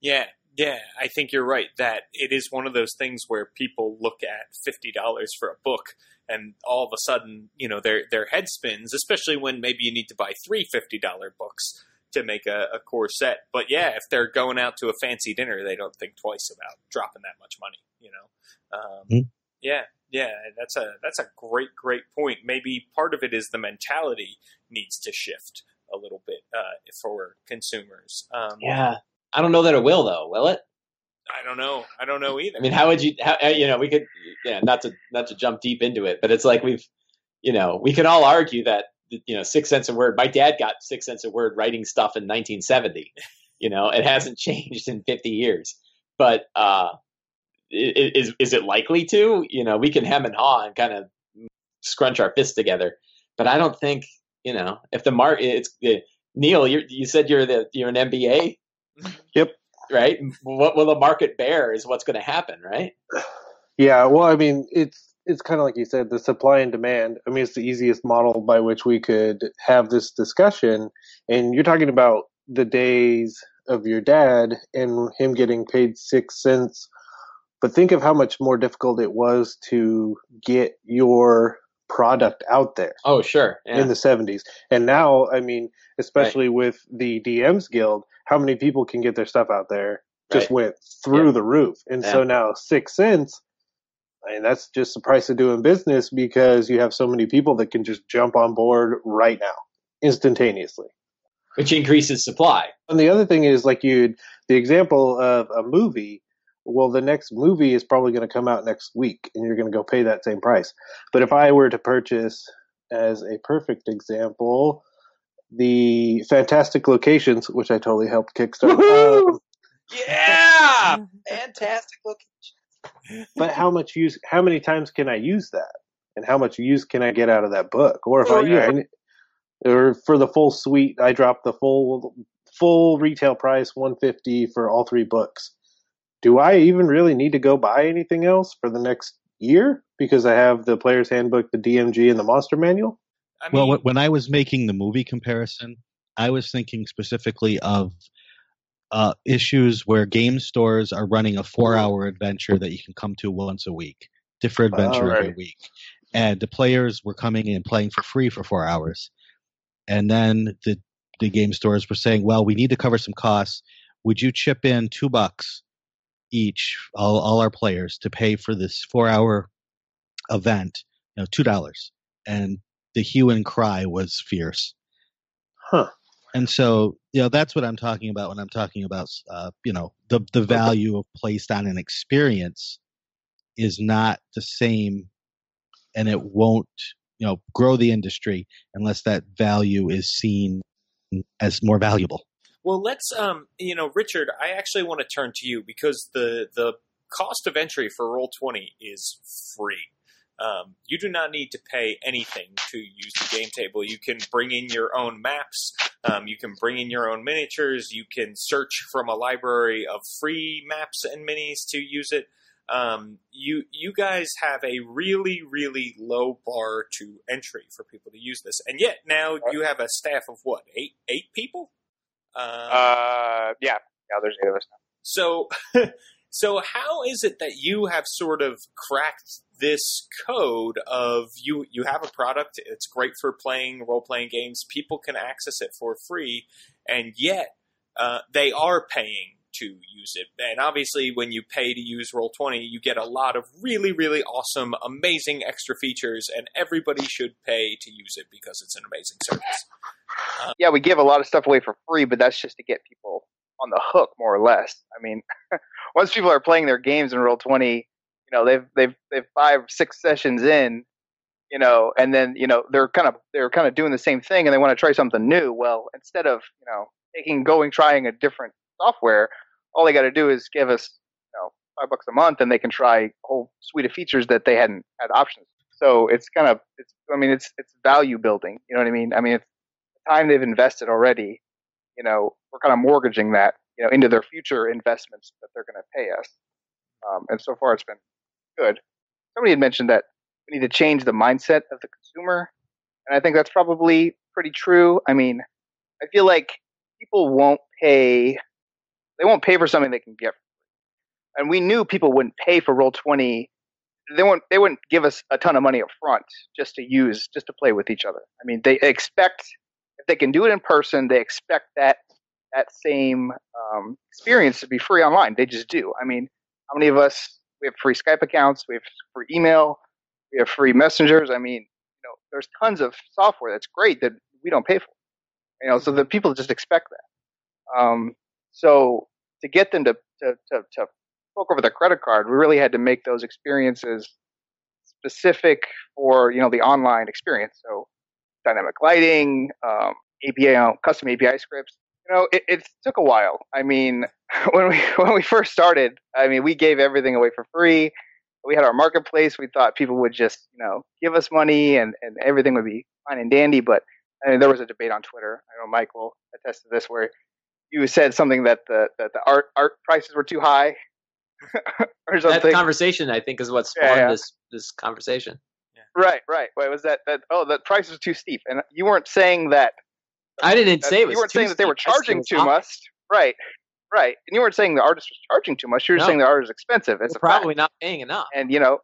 Yeah, yeah, I think you're right that it is one of those things where people look at fifty dollars for a book, and all of a sudden, you know, their their head spins. Especially when maybe you need to buy three fifty dollar books to make a, a core set. But yeah, if they're going out to a fancy dinner, they don't think twice about dropping that much money. You know, um, mm-hmm. yeah, yeah, that's a that's a great great point. Maybe part of it is the mentality needs to shift a little bit uh, for consumers. Um, yeah, I don't know that it will though. Will it? I don't know. I don't know either. I mean, how would you? How, uh, you know, we could. Yeah, not to not to jump deep into it, but it's like we've, you know, we can all argue that you know six cents a word. My dad got six cents a word writing stuff in 1970. You know, it hasn't changed in 50 years. But uh, is is it likely to? You know, we can hem and haw and kind of scrunch our fists together, but I don't think you know if the mark. It's uh, Neil. You you said you're the you're an MBA. Yep. Right. What will the market bear is what's going to happen, right? Yeah. Well, I mean, it's it's kind of like you said, the supply and demand. I mean, it's the easiest model by which we could have this discussion. And you're talking about the days of your dad and him getting paid six cents but think of how much more difficult it was to get your product out there. Oh, sure. Yeah. In the 70s. And now, I mean, especially right. with the DMs Guild, how many people can get their stuff out there just right. went through yeah. the roof. And yeah. so now 6 cents I mean, that's just the price of doing business because you have so many people that can just jump on board right now, instantaneously. Which increases supply. And the other thing is, like you, the example of a movie, well, the next movie is probably going to come out next week and you're going to go pay that same price. But if I were to purchase, as a perfect example, the Fantastic Locations, which I totally helped kickstart. Um, yeah! Fantastic Locations. But how much use, how many times can I use that? and how much use can I get out of that book? Or if Oh, I, yeah. know, or for the full suite, I drop the full full retail price, one fifty for all three books. Do I even really need to go buy anything else for the next year because I have the player's handbook, the DMG, and the monster manual? I well, when I was making the movie comparison, I was thinking specifically of uh, issues where game stores are running a four-hour adventure that you can come to once a week, different adventure every week, and the players were coming in and playing for free for four hours, and then the the game stores were saying, "Well, we need to cover some costs. Would you chip in two bucks each, all all our players, to pay for this four-hour event? You know, two dollars." And the hue and cry was fierce. Huh. And so, you know, that's what I'm talking about when I'm talking about, uh, you know, the the value of placed on an experience is not the same, and it won't, you know, grow the industry unless that value is seen as more valuable. Well, let's, um, you know, Richard, I actually want to turn to you because the the cost of entry for Roll Twenty is free. Um, you do not need to pay anything to use the game table. You can bring in your own maps. Um, you can bring in your own miniatures. You can search from a library of free maps and minis to use it. Um, you you guys have a really really low bar to entry for people to use this, and yet now you have a staff of what eight eight people. Uh, Uh, yeah, yeah. There's eight of us now. so, so how is it that you have sort of cracked this code of you? You have a product; it's great for playing role playing games. People can access it for free, and yet uh, they are paying to use it. And obviously, when you pay to use Roll Twenty, you get a lot of really, really awesome, amazing extra features, and everybody should pay to use it because it's an amazing service. yeah, we give a lot of stuff away for free, but that's just to get people on the hook, more or less. I mean, once people are playing their games in Roll Twenty, you know, they've they've they've five six sessions in, you know, and then you know they're kind of they're kind of doing the same thing, and they want to try something new. Well, instead of you know taking going trying a different software, all they got to do is give us you know five bucks a month, and they can try a whole suite of features that they hadn't had options. So it's kind of it's I mean it's it's value building. You know what I mean? I mean it's the time they've invested already. You know we're kind of mortgaging that you know into their future investments that they're going to pay us. Um, and so far it's been good. Somebody had mentioned that we need to change the mindset of the consumer, and I think that's probably pretty true. I mean, I feel like people won't pay they won't pay for something they can get. And we knew people wouldn't pay for Roll Twenty. They won't. They wouldn't give us a ton of money up front just to use, just to play with each other. I mean, they expect if they can do it in person, they expect that that same um, experience to be free online. They just do. I mean, how many of us we have free Skype accounts, we have free email, we have free messengers. I mean, you know, there's tons of software that's great that we don't pay for. You know, so the people just expect that. Um, so to get them to to to, to poke over their credit card, we really had to make those experiences specific for you know the online experience. So dynamic lighting, um, API, uh, custom API scripts. You know, it, it took a while. I mean, when we when we first started, I mean, we gave everything away for free. We had our marketplace. We thought people would just, you know, give us money and, and everything would be fine and dandy. But I mean, there was a debate on Twitter. I know Mike will attest to this, where you said something that the that the art art prices were too high, or That conversation, I think, is what spawned yeah. this this conversation. Right, right. Wait, was that that? Oh, the price was too steep, and you weren't saying that. I didn't that- say it was You weren't saying that they were steep. I said it charging too much. Right, right. And you weren't saying the artist was charging too much. You were No. saying the artist is expensive. It's They're fact. probably not paying enough. and you know,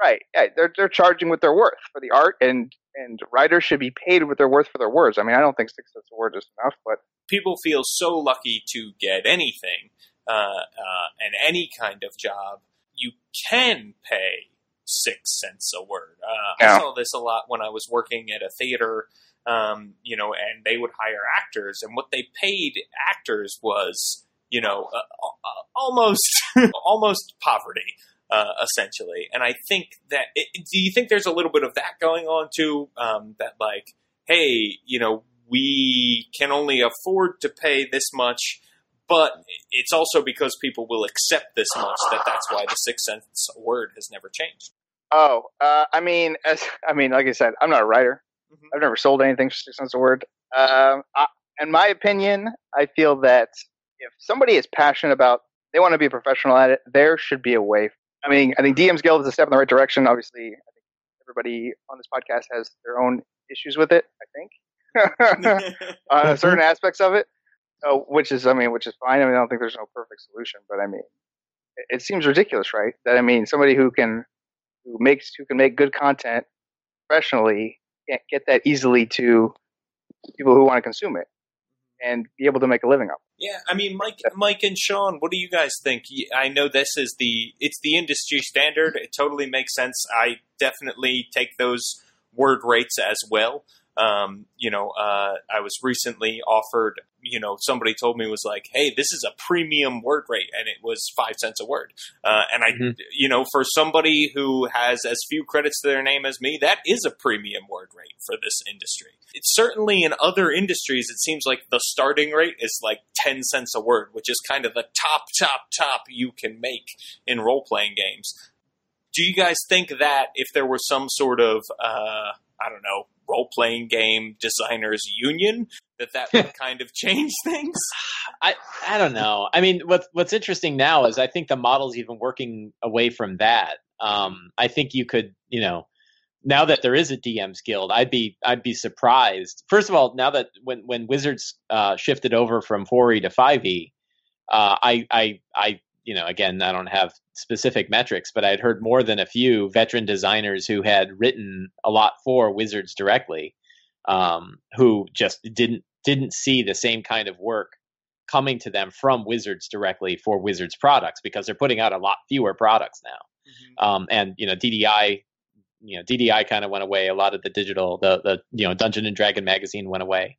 right? Yeah, they're they're charging what they're worth for the art, and and writers should be paid what they're worth for their words. I mean, I don't think six cents a word is enough, but people feel so lucky to get anything uh, uh, and any kind of job. You can pay six cents a word. Uh, I saw this a lot when I was working at a theater, um, you know, and they would hire actors, and what they paid actors was, you know, uh, uh, almost almost poverty. Uh, essentially, and I think that it, do you think there's a little bit of that going on too? Um, that like, hey, you know, we can only afford to pay this much, but it's also because people will accept this much that that's why the six cents word has never changed. Oh, uh, I mean, as I mean, like I said, I'm not a writer. I've never sold anything for six cents a word. Um, I, in my opinion, I feel that if somebody is passionate about, they want to be a professional at it, there should be a way. I mean, I think DM's Guild is a step in the right direction. Obviously, I think everybody on this podcast has their own issues with it. I think on certain aspects of it, so, which is, I mean, which is fine. I mean, I don't think there's no perfect solution, but I mean, it, it seems ridiculous, right? That I mean, somebody who can who makes who can make good content professionally can't get that easily to people who want to consume it and be able to make a living off. Yeah, I mean, Mike, Mike and Shawn, what do you guys think? I know this is the it's the industry standard. It totally makes sense. I definitely take those word rates as well. Um, you know, uh, I was recently offered. You know, somebody told me was like, "Hey, this is a premium word rate," and it was five cents a word. Uh, and I, you know, for somebody who has as few credits to their name as me, that is a premium word rate for this industry. It's certainly in other industries, it seems like the starting rate is like 10 cents a word, which is kind of the top, top, top you can make in role playing games. Do you guys think that if there were some sort of, uh, I don't know, role playing game designers union, that that would kind of change things? I I don't know. I mean, what's what's interesting now is I think the model's even working away from that. Um, I think you could, you know, now that there is a DM's Guild, I'd be I'd be surprised. First of all, now that when when Wizards uh, shifted over from 4e to 5e, uh, I I I you know again I don't have specific metrics, but I'd heard more than a few veteran designers who had written a lot for Wizards directly, um, who just didn't didn't see the same kind of work coming to them from Wizards directly for Wizards products because they're putting out a lot fewer products now. Um, and you know DDI, you know DDI kind of went away. A lot of the digital, the the you know Dungeon and Dragon magazine went away,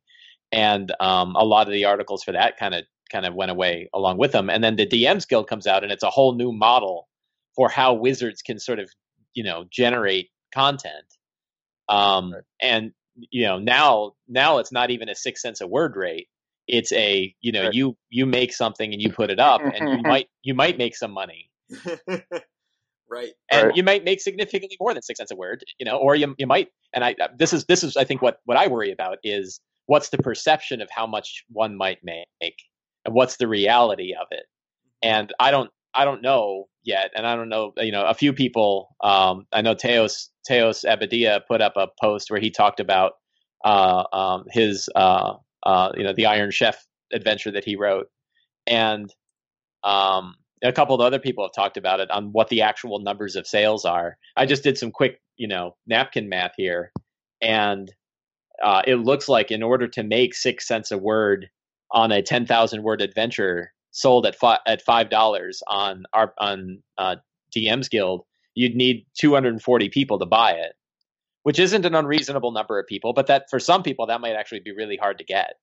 and um, a lot of the articles for that kind of kind of went away along with them. And then the DM's Guild comes out, and it's a whole new model for how Wizards can sort of you know generate content. Um, and you know now now it's not even a six cents a word rate. It's a you know you you make something and you put it up, and you might you might make some money right. and you might make significantly more than six cents a word, you know, or you you might. And I this is this is I think what what I worry about is what's the perception of how much one might make, and what's the reality of it. And I don't I don't know yet, and I don't know. You know, a few people. Um, I know Teos Teos Abadia put up a post where he talked about uh, um, his uh, uh, you know the Iron Chef adventure that he wrote, and um, a couple of other people have talked about it on what the actual numbers of sales are. I just did some quick, you know, napkin math here, and uh, it looks like in order to make six cents a word on a ten thousand word adventure sold at fi- at five dollars on our on uh, DM's Guild, you'd need two hundred and forty people to buy it, which isn't an unreasonable number of people, but that for some people that might actually be really hard to get.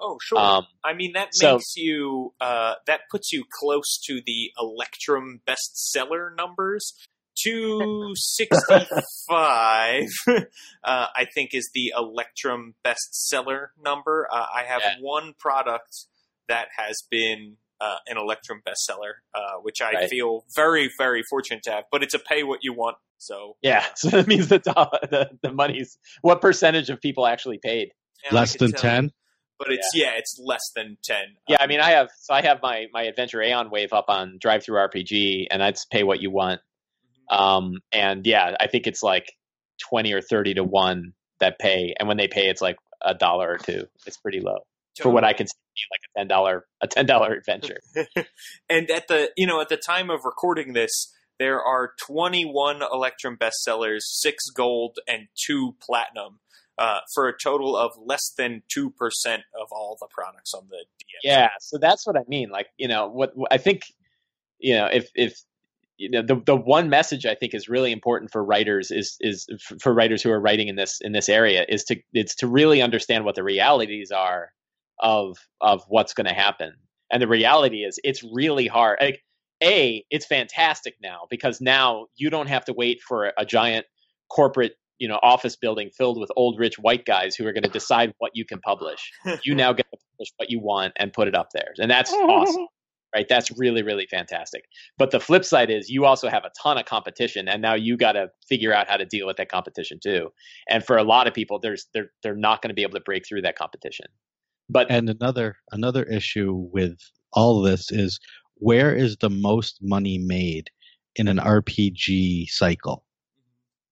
Oh, sure. Um, I mean, that so- makes you, uh, that puts you close to the Electrum bestseller numbers. 265, uh, I think, is the Electrum bestseller number. Uh, I have one product that has been uh, an Electrum bestseller, uh, which I Right. feel very, very fortunate to have, but it's a pay what you want. So, Yeah, so that means the dollar, the the money's what percentage of people actually paid? And Less than 10? But it's, yeah. it's less than 10. Yeah, I mean, I have so I have my my Adventure Aeon wave up on DriveThruRPG, and that's pay what you want. Um, and yeah, I think it's like twenty or thirty to one that pay, and when they pay, it's like a dollar or two. It's pretty low for what I consider like a ten dollar a ten dollar adventure. and at the you know at the time of recording this there are 21 electrum bestsellers six gold and two platinum uh, for a total of less than 2% of all the products on the DM. Yeah, so that's what I mean. Like, you know, what I think, you know, if if you know the the one message I think is really important for writers is is for writers who are writing in this in this area is to it's to really understand what the realities are of of what's going to happen. And the reality is it's really hard. Like a, it's fantastic now because now you don't have to wait for a, a giant corporate you know office building filled with old rich white guys who are going to decide what you can publish. You now get to publish what you want and put it up there, and that's awesome. Right? That's really, really fantastic. But the flip side is you also have a ton of competition, and now you got to figure out how to deal with that competition too. And for a lot of people, there's they're they're not going to be able to break through that competition. But and another another issue with all of this is where is the most money made in an RPG cycle?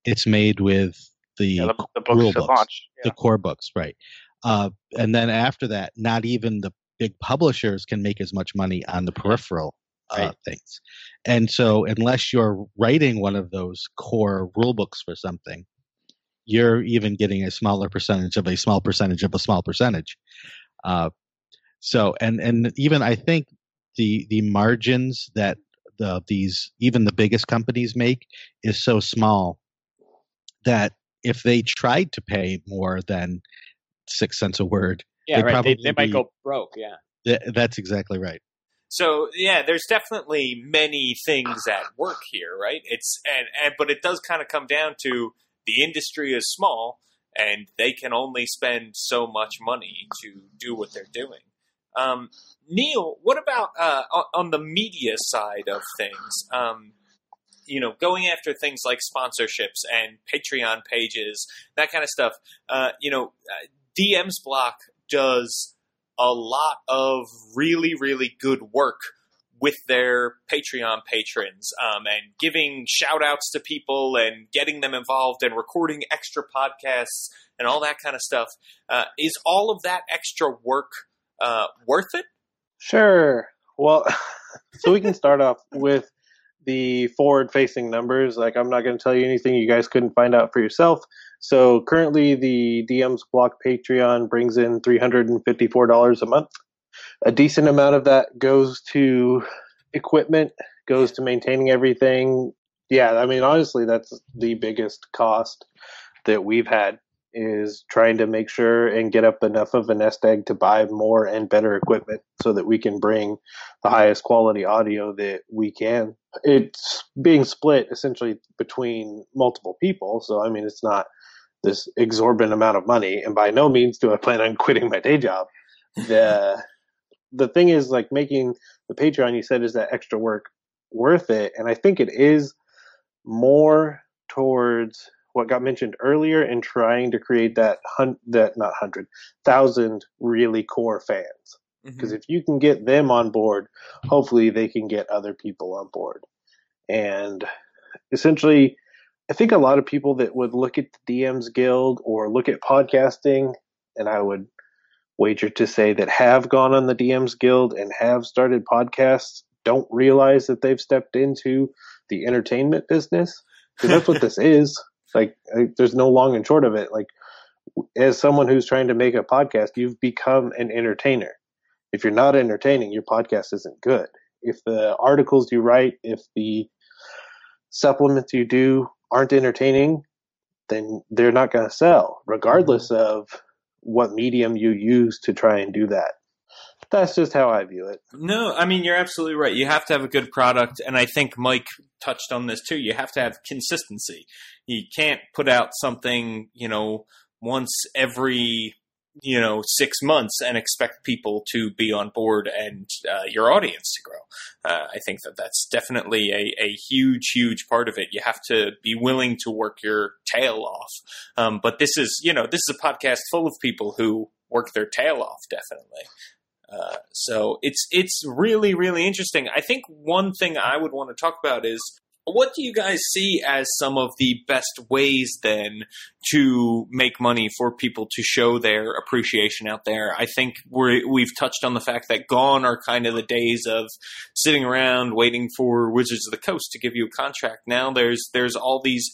It's made with the, Yeah, the, the books rule books, launch. the core books, right? Uh, and then after that, not even the big publishers can make as much money on the peripheral uh, things. And so, unless you're writing one of those core rule books for something, you're even getting a smaller percentage of a small percentage of a small percentage. Uh, so, and and even I think the the margins that the these even the biggest companies make is so small that if they tried to pay more than six cents a word, yeah, they'd right. They, probably they might be- go broke. Yeah. Th- that's exactly right. So yeah, there's definitely many things at work here, right? It's and, and but it does kind of come down to the industry is small and they can only spend so much money to do what they're doing. Um, Neil, what about uh, on- on the media side of things? Um, you know, going after things like sponsorships and Patreon pages, that kind of stuff. Uh, you know, uh, DM's Block does a lot of really, really good work with their Patreon patrons um, and giving shout outs to people and getting them involved and recording extra podcasts and all that kind of stuff. Uh, is all of that extra work uh, worth it? Sure. Well, so we can start off with the forward facing numbers. Like, I'm not going to tell you anything you guys couldn't find out for yourself. So, currently, the DM's Block Patreon brings in $354 a month. A decent amount of that goes to equipment, goes to maintaining everything. Yeah, I mean, honestly, that's the biggest cost that we've had is trying to make sure and get up enough of a nest egg to buy more and better equipment so that we can bring the highest quality audio that we can. It's being split essentially between multiple people, so I mean it's not this exorbitant amount of money and by no means do I plan on quitting my day job. The the thing is like making the Patreon you said is that extra work worth it and I think it is more towards what got mentioned earlier in trying to create that hun- that not hundred thousand really core fans. Mm-hmm. Because if you can get them on board, hopefully they can get other people on board. And essentially, I think a lot of people that would look at the DMs Guild or look at podcasting, and I would wager to say that have gone on the DMs Guild and have started podcasts don't realize that they've stepped into the entertainment business because that's what this is. Like, I, there's no long and short of it. Like, as someone who's trying to make a podcast, you've become an entertainer. If you're not entertaining, your podcast isn't good. If the articles you write, if the supplements you do aren't entertaining, then they're not going to sell, regardless mm-hmm. of what medium you use to try and do that. That's just how I view it. No, I mean you're absolutely right. You have to have a good product, and I think Mike touched on this too. You have to have consistency. You can't put out something, you know, once every you know six months and expect people to be on board and uh, your audience to grow. Uh, I think that that's definitely a, a huge, huge part of it. You have to be willing to work your tail off. Um, but this is, you know, this is a podcast full of people who work their tail off. Definitely. Uh, so it's it's really really interesting. I think one thing I would want to talk about is what do you guys see as some of the best ways then to make money for people to show their appreciation out there? I think we're, we've touched on the fact that gone are kind of the days of sitting around waiting for Wizards of the Coast to give you a contract. Now there's there's all these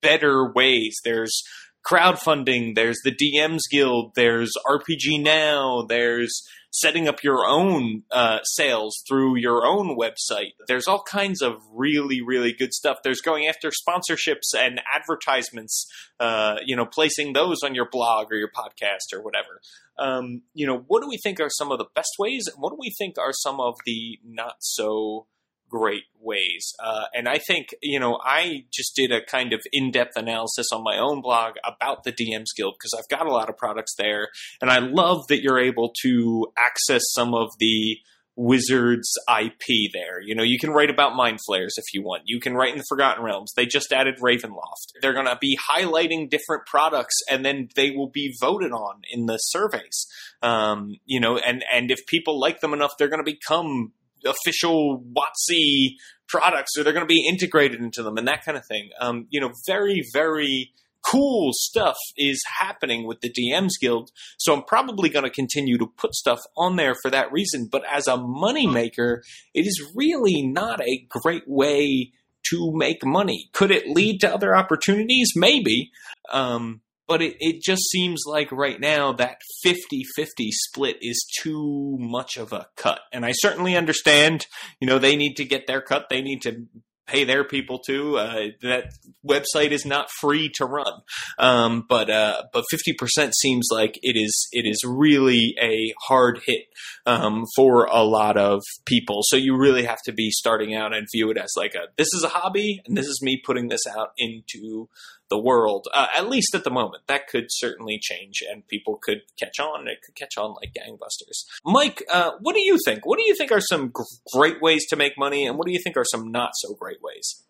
better ways. There's crowdfunding, there's the DMs Guild, there's RPG Now, there's setting up your own uh, sales through your own website. There's all kinds of really, really good stuff. There's going after sponsorships and advertisements, uh, you know, placing those on your blog or your podcast or whatever. Um, you know, what do we think are some of the best ways? And what do we think are some of the not so great ways. Uh, and I think, you know, I just did a kind of in depth analysis on my own blog about the DMs Guild because I've got a lot of products there. And I love that you're able to access some of the Wizards IP there. You know, you can write about Mind Flayers if you want. You can write in the Forgotten Realms. They just added Ravenloft. They're going to be highlighting different products and then they will be voted on in the surveys. Um, you know, and, and if people like them enough, they're going to become official WotC products or they're going to be integrated into them and that kind of thing. Um, you know, very, very cool stuff is happening with the DMs Guild. So I'm probably going to continue to put stuff on there for that reason. But as a moneymaker, it is really not a great way to make money. Could it lead to other opportunities? Maybe. Um, but it, it just seems like right now that 50 50 split is too much of a cut. And I certainly understand, you know, they need to get their cut. They need to pay their people too. Uh, that website is not free to run, um, but uh, but fifty percent seems like it is it is really a hard hit um, for a lot of people. So you really have to be starting out and view it as like a this is a hobby and this is me putting this out into the world. Uh, at least at the moment, that could certainly change, and people could catch on. It could catch on like gangbusters. Mike, uh, what do you think? What do you think are some great ways to make money, and what do you think are some not so great ways?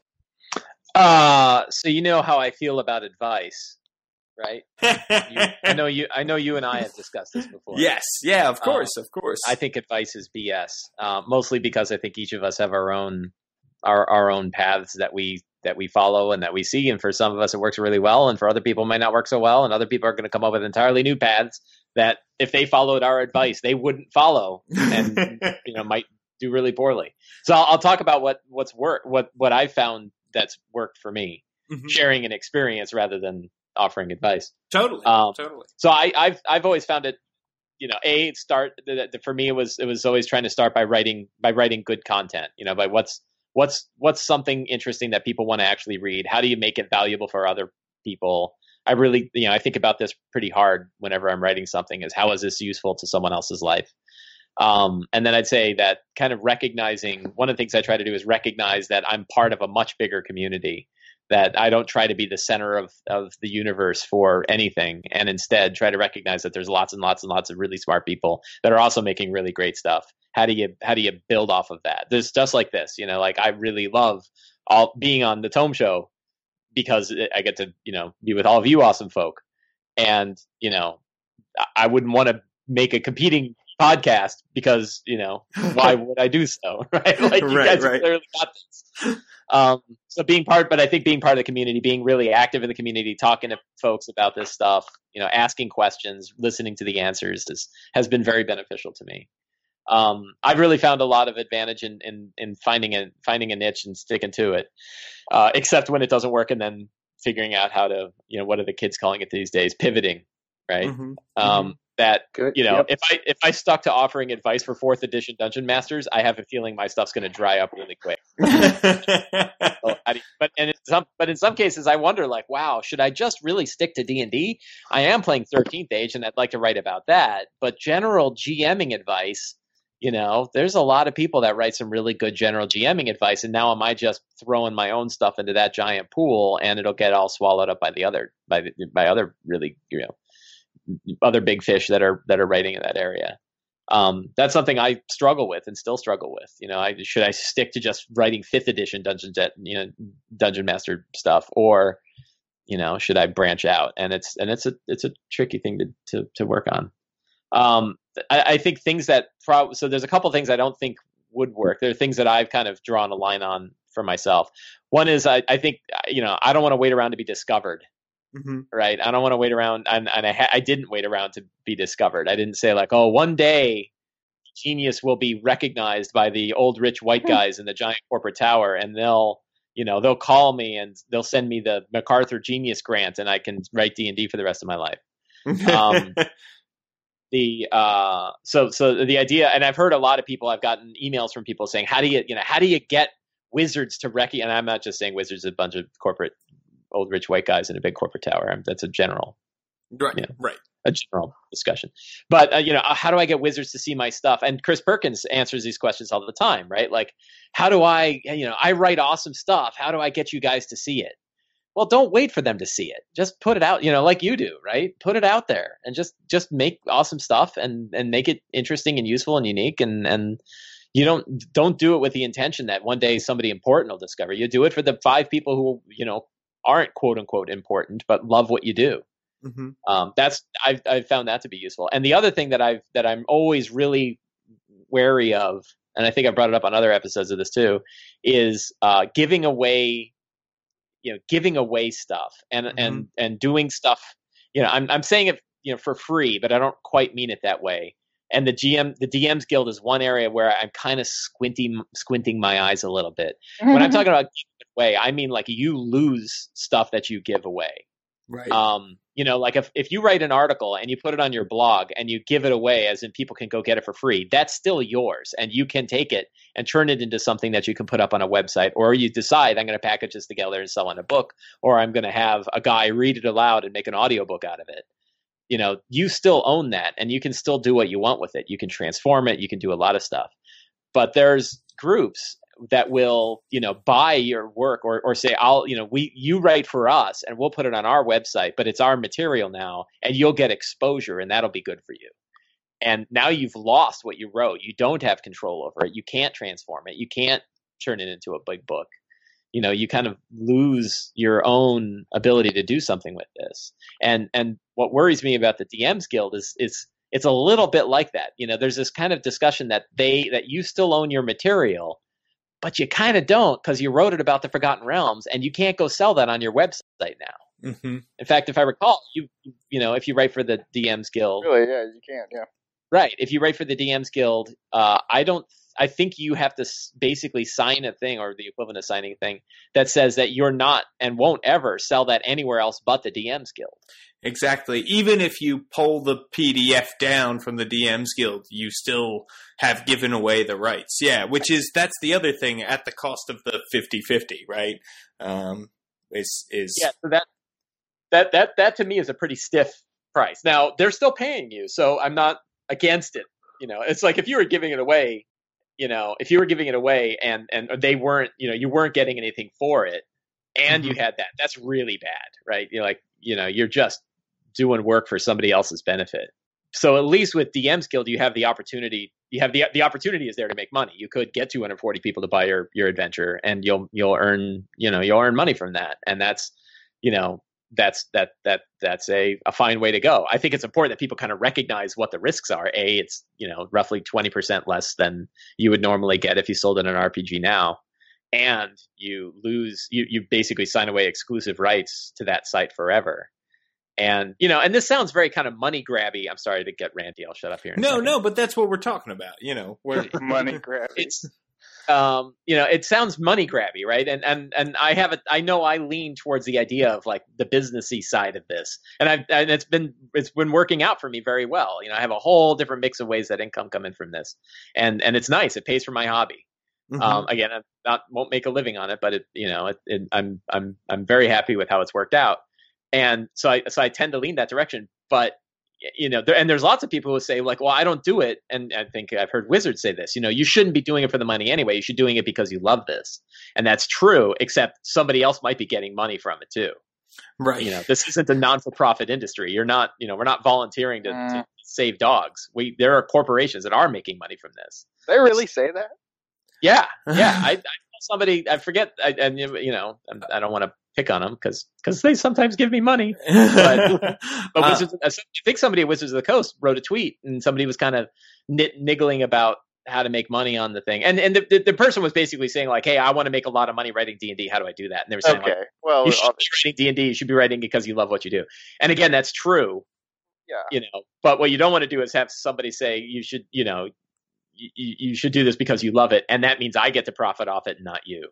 Uh, so you know how I feel about advice, right? you, I know you. I know you and I have discussed this before. Yes, yeah, of Um, course, of course. I think advice is BS. Uh, mostly because I think each of us have our own our our own paths that we that we follow and that we see. And for some of us, it works really well, and for other people, it might not work so well. And other people are going to come up with entirely new paths that, if they followed our advice, they wouldn't follow, and you know might do really poorly. So I'll, I'll talk about what what's worked, what what I've found that's worked for me, Mhm. sharing an experience rather than offering advice. Totally, Um, totally. So I, I've I've always found it, you know, a start the, the, for me it was it was always trying to start by writing by writing good content. You know, by what's what's what's something interesting that people want to actually read. How do you make it valuable for other people? I really, you know, I think about this pretty hard whenever I'm writing something. Is how is this useful to someone else's life? Um, and then I'd say that kind of recognizing one of the things I try to do is recognize that I'm part of a much bigger community. That I don't try to be the center of, of the universe for anything, and instead try to recognize that there's lots and lots and lots of really smart people that are also making really great stuff. How do you how do you build off of that? There's just like this, you know, like I really love all being on the Tome Show because I get to you know be with all of you awesome folk, and you know I- I wouldn't want to make a competing podcast because you know why would I do so right? Like you Right, guys right. clearly got this. Um so being part but I think being part of the community being really active in the community talking to folks about this stuff you know asking questions listening to the answers is, has been very beneficial to me. Um I've really found a lot of advantage in in, in finding a finding a niche and sticking to it uh except when it doesn't work and then figuring out how to you know what are the kids calling it these days? Pivoting right? Mhm, um, that you know Yep. if I if I stuck to offering advice for fourth edition Dungeon Masters, I have a feeling my stuff's going to dry up really quick. So, but and in some but in some cases, I wonder like, wow, should I just really stick to D and D? I am playing Thirteenth Age, and I'd like to write about that. But general GMing advice, you know, there's a lot of people that write some really good general GMing advice, and now am I just throwing my own stuff into that giant pool, and it'll get all swallowed up by the other by the, by other really you know other big fish that are that are writing in that area. Um, that's something I struggle with and still struggle with. You know, I should I stick to just writing fifth edition Dungeon Jet, you know, Dungeon Master stuff, or you know, should I branch out? And it's and it's a it's a tricky thing to to, to work on. Um, I, I think things that prob- so there's a couple things I don't think would work. There are things that I've kind of drawn a line on for myself. One is I, I think you know I don't want to wait around to be discovered Mhm. right? I don't want to wait around, and, and I, ha- I didn't wait around to be discovered. I didn't say like, oh, one day genius will be recognized by the old rich white guys in the giant corporate tower, and they'll, you know, they'll call me and they'll send me the MacArthur Genius Grant, and I can write D and D for the rest of my life. Um, the uh, so so the idea, and I've heard a lot of people. I've gotten emails from people saying, how do you, you know, how do you get wizards to rec? And I'm not just saying wizards, a bunch of corporate old rich white guys in a big corporate tower. I'm, that's a general right, Yeah. right. a general discussion. But uh, you know, uh, how do I get wizards to see my stuff? And Chris Perkins answers these questions all the time, right? Like, how do I, you know, I write awesome stuff. How do I get you guys to see it? Well, don't wait for them to see it. Just put it out, you know, like you do, right? Put it out there and just just make awesome stuff and and make it interesting and useful and unique and and you don't don't do it with the intention that one day somebody important will discover. You do it for the five people who you know aren't quote unquote important but love what you do. Mm-hmm. Um, that's I've I've found that to be useful. And the other thing that I've that I'm always really wary of, and I think I brought it up on other episodes of this too, is uh, giving away, you know, giving away stuff and and and doing stuff. You know, I'm I'm saying it you know for free, but I don't quite mean it that way. And the GM, the DMs Guild is one area where I'm kind of squinting, squinting my eyes a little bit. When I'm talking about giving away, I mean like you lose stuff that you give away. Right. Um, you know, like if, if you write an article and you put it on your blog and you give it away as in people can go get it for free, that's still yours and you can take it and turn it into something that you can put up on a website or you decide I'm going to package this together and sell in a book or I'm going to have a guy read it aloud and make an audiobook out of it. You know, you still own that and you can still do what you want with it. You can transform it, you can do a lot of stuff. But there's groups that will you know buy your work or or say I'll you know we you write for us and we'll put it on our website but it's our material now and you'll get exposure and that'll be good for you. And now you've lost what you wrote. You don't have control over it. You can't transform it. You can't turn it into a big book. You know, you kind of lose your own ability to do something with this. And and what worries me about the DMs Guild is is it's a little bit like that. You know, there's this kind of discussion that they that you still own your material, but you kind of don't because you wrote it about the Forgotten Realms, and you can't go sell that on your website now. Mm-hmm. In fact, if I recall, you you know if you write for the DMs Guild, Really, yeah, you can't yeah. right? If you write for the DMs Guild, uh, I don't. I think you have to basically sign a thing or the equivalent of signing a thing that says that you're not and won't ever sell that anywhere else but the DMs Guild. Exactly. Even if you pull the PDF down from the DMs Guild, you still have given away the rights. Yeah, which is that's the other thing at the cost of the 50-50, right? Um is is Yeah, so that that that that to me is a pretty stiff price. Now they're still paying you, so I'm not against it. You know, it's like if you were giving it away, you know, if you were giving it away and and they weren't, you know, you weren't getting anything for it, and you mm-hmm. had that, that's really bad, right? You're like, you know, you're just doing work for somebody else's benefit. So at least with DMs Guild, you have the opportunity. You have the the opportunity is there to make money. You could get 240 people to buy your your adventure, and you'll you'll earn you know you'll earn money from that, and that's you know that's that that that's a, a fine way to go. I think it's important that people kind of recognize what the risks are. A, it's you know roughly 20% less than you would normally get if you sold in an RPG now, and you lose you you basically sign away exclusive rights to that site forever. And you know, and this sounds very kind of money grabby. I'm sorry to get ranty. I'll shut up here. No, no, but that's what we're talking about, you know. Where Money grab. It's um, you know, it sounds money grabby, right? And and and I have a, I know I lean towards the idea of like the businessy side of this, and I've and it's been it's been working out for me very well. You know, I have a whole different mix of ways that income come in from this, and and it's nice. It pays for my hobby. Mhm. Um, again, I not won't make a living on it, but it you know, it, it, I'm I'm I'm very happy with how it's worked out, and so I so I tend to lean that direction, but you know, there, and there's lots of people who say like, well, I don't do it, and I think I've heard wizards say this. You know, you shouldn't be doing it for the money anyway. You should be doing it because you love this, and that's true. Except somebody else might be getting money from it too. right. You know, this isn't a non-for-profit industry. You're not, you know, we're not volunteering to, to mm. save dogs. We there are corporations that are making money from this. They really say that? Yeah, yeah. I, I somebody. I forget. I, and you know, I don't want to pick on them because because they sometimes give me money. But, but Uh, Wizards, I think somebody at Wizards of the Coast wrote a tweet, and somebody was kind of nit, niggling about how to make money on the thing, and and the, the, the person was basically saying like, "Hey, I want to make a lot of money writing D and D. How do I do that?" And they were saying Okay. like, Well, "You should uh, be writing D and D. You should be writing because you love what you do." And again, that's true. Yeah. You know, but what you don't want to do is have somebody say you should, you know, you, you should do this because you love it, and that means I get to profit off it, and not you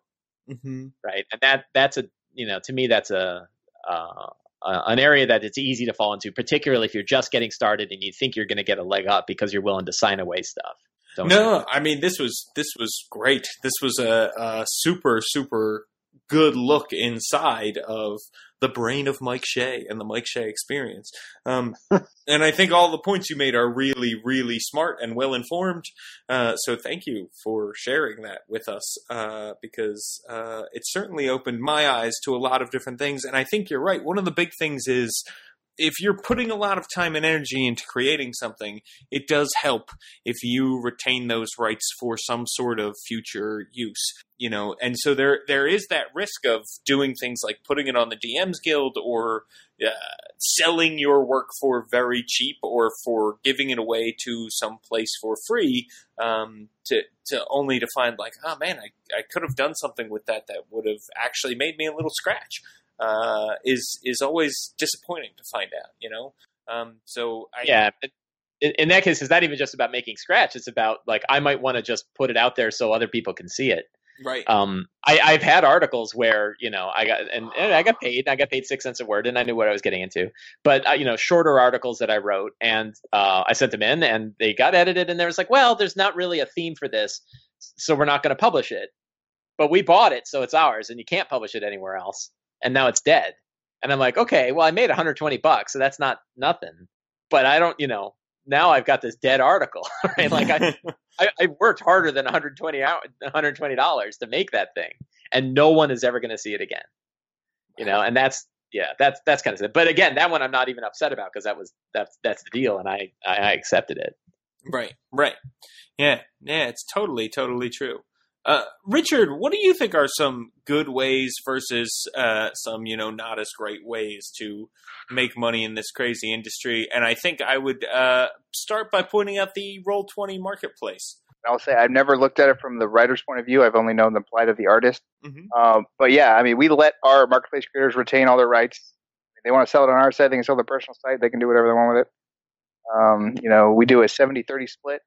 mhm. right? And that that's a you know to me that's a uh, an area that it's easy to fall into, particularly if you're just getting started and you think you're going to get a leg up because you're willing to sign away stuff. Don't No, I mean this was this was great. This was a, a super super good look inside of the brain of Mike Shea and the Mike Shea experience. Um, and I think all the points you made are really really smart and well informed. Uh, so thank you for sharing that with us uh, because uh, it certainly opened my eyes to a lot of different things. And I think you're right. One of the big things is if you're putting a lot of time and energy into creating something, it does help if you retain those rights for some sort of future use. You know, and so there there is that risk of doing things like putting it on the DMs Guild or uh, selling your work for very cheap or for giving it away to some place for free um, to to only to find like oh man I, I could have done something with that that would have actually made me a little scratch uh, is is always disappointing to find out you know um, so I, yeah in, in that case it's not even just about making scratch it's about like i might want to just put it out there so other people can see it Right. Um, I, I've had articles where you know I got and, and I got paid. I got paid six cents a word, and I knew what I was getting into. But uh, you know, shorter articles that I wrote, and uh, I sent them in, and they got edited, and there was like, well, there's not really a theme for this, so we're not going to publish it. But we bought it, so it's ours, and you can't publish it anywhere else. And now it's dead. And I'm like, okay, well, I made 120 bucks, so that's not nothing. But I don't, you know, now I've got this dead article, right? Like I, I, I worked harder than 120 hour, 120 dollars to make that thing, and no one is ever going to see it again. You know, and that's yeah, that's that's kind of it. But again, that one I'm not even upset about because that was that's that's the deal, and I I accepted it. Right, right. Yeah, yeah, it's totally, totally true. Uh, Richard, what do you think are some good ways versus uh, some, you know, not as great ways to make money in this crazy industry? And I think I would uh, start by pointing out the Roll Twenty marketplace. I'll say I've never looked at it from the writer's point of view. I've only known the plight of the artist. Mhm. Um, but yeah, I mean, we let our marketplace creators retain all their rights. If they want to sell it on our site, they can sell their personal site. They can do whatever they want with it. Um, you know, we do a 70-30 split.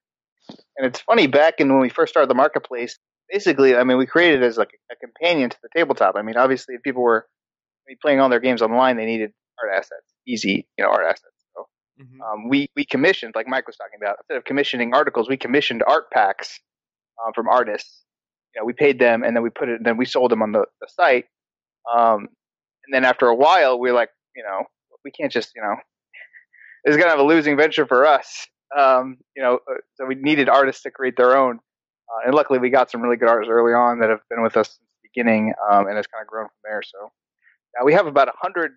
And it's funny, back in when we first started the marketplace, basically, I mean, we created it as like a companion to the tabletop. I mean, obviously, if people were playing all their games online, they needed art assets, easy, you know, art assets. So um, we we commissioned, like Mike was talking about, instead of commissioning articles, we commissioned art packs um, from artists. You know, we paid them, and then we put it, then we sold them on the, the site. Um, and then after a while, we are like, you know, we can't just, you know, it's gonna have a losing venture for us. Um, you know, uh, so we needed artists to create their own. Uh, and luckily, we got some really good artists early on that have been with us since the beginning, um, and it's kind of grown from there. So now we have about a hundred,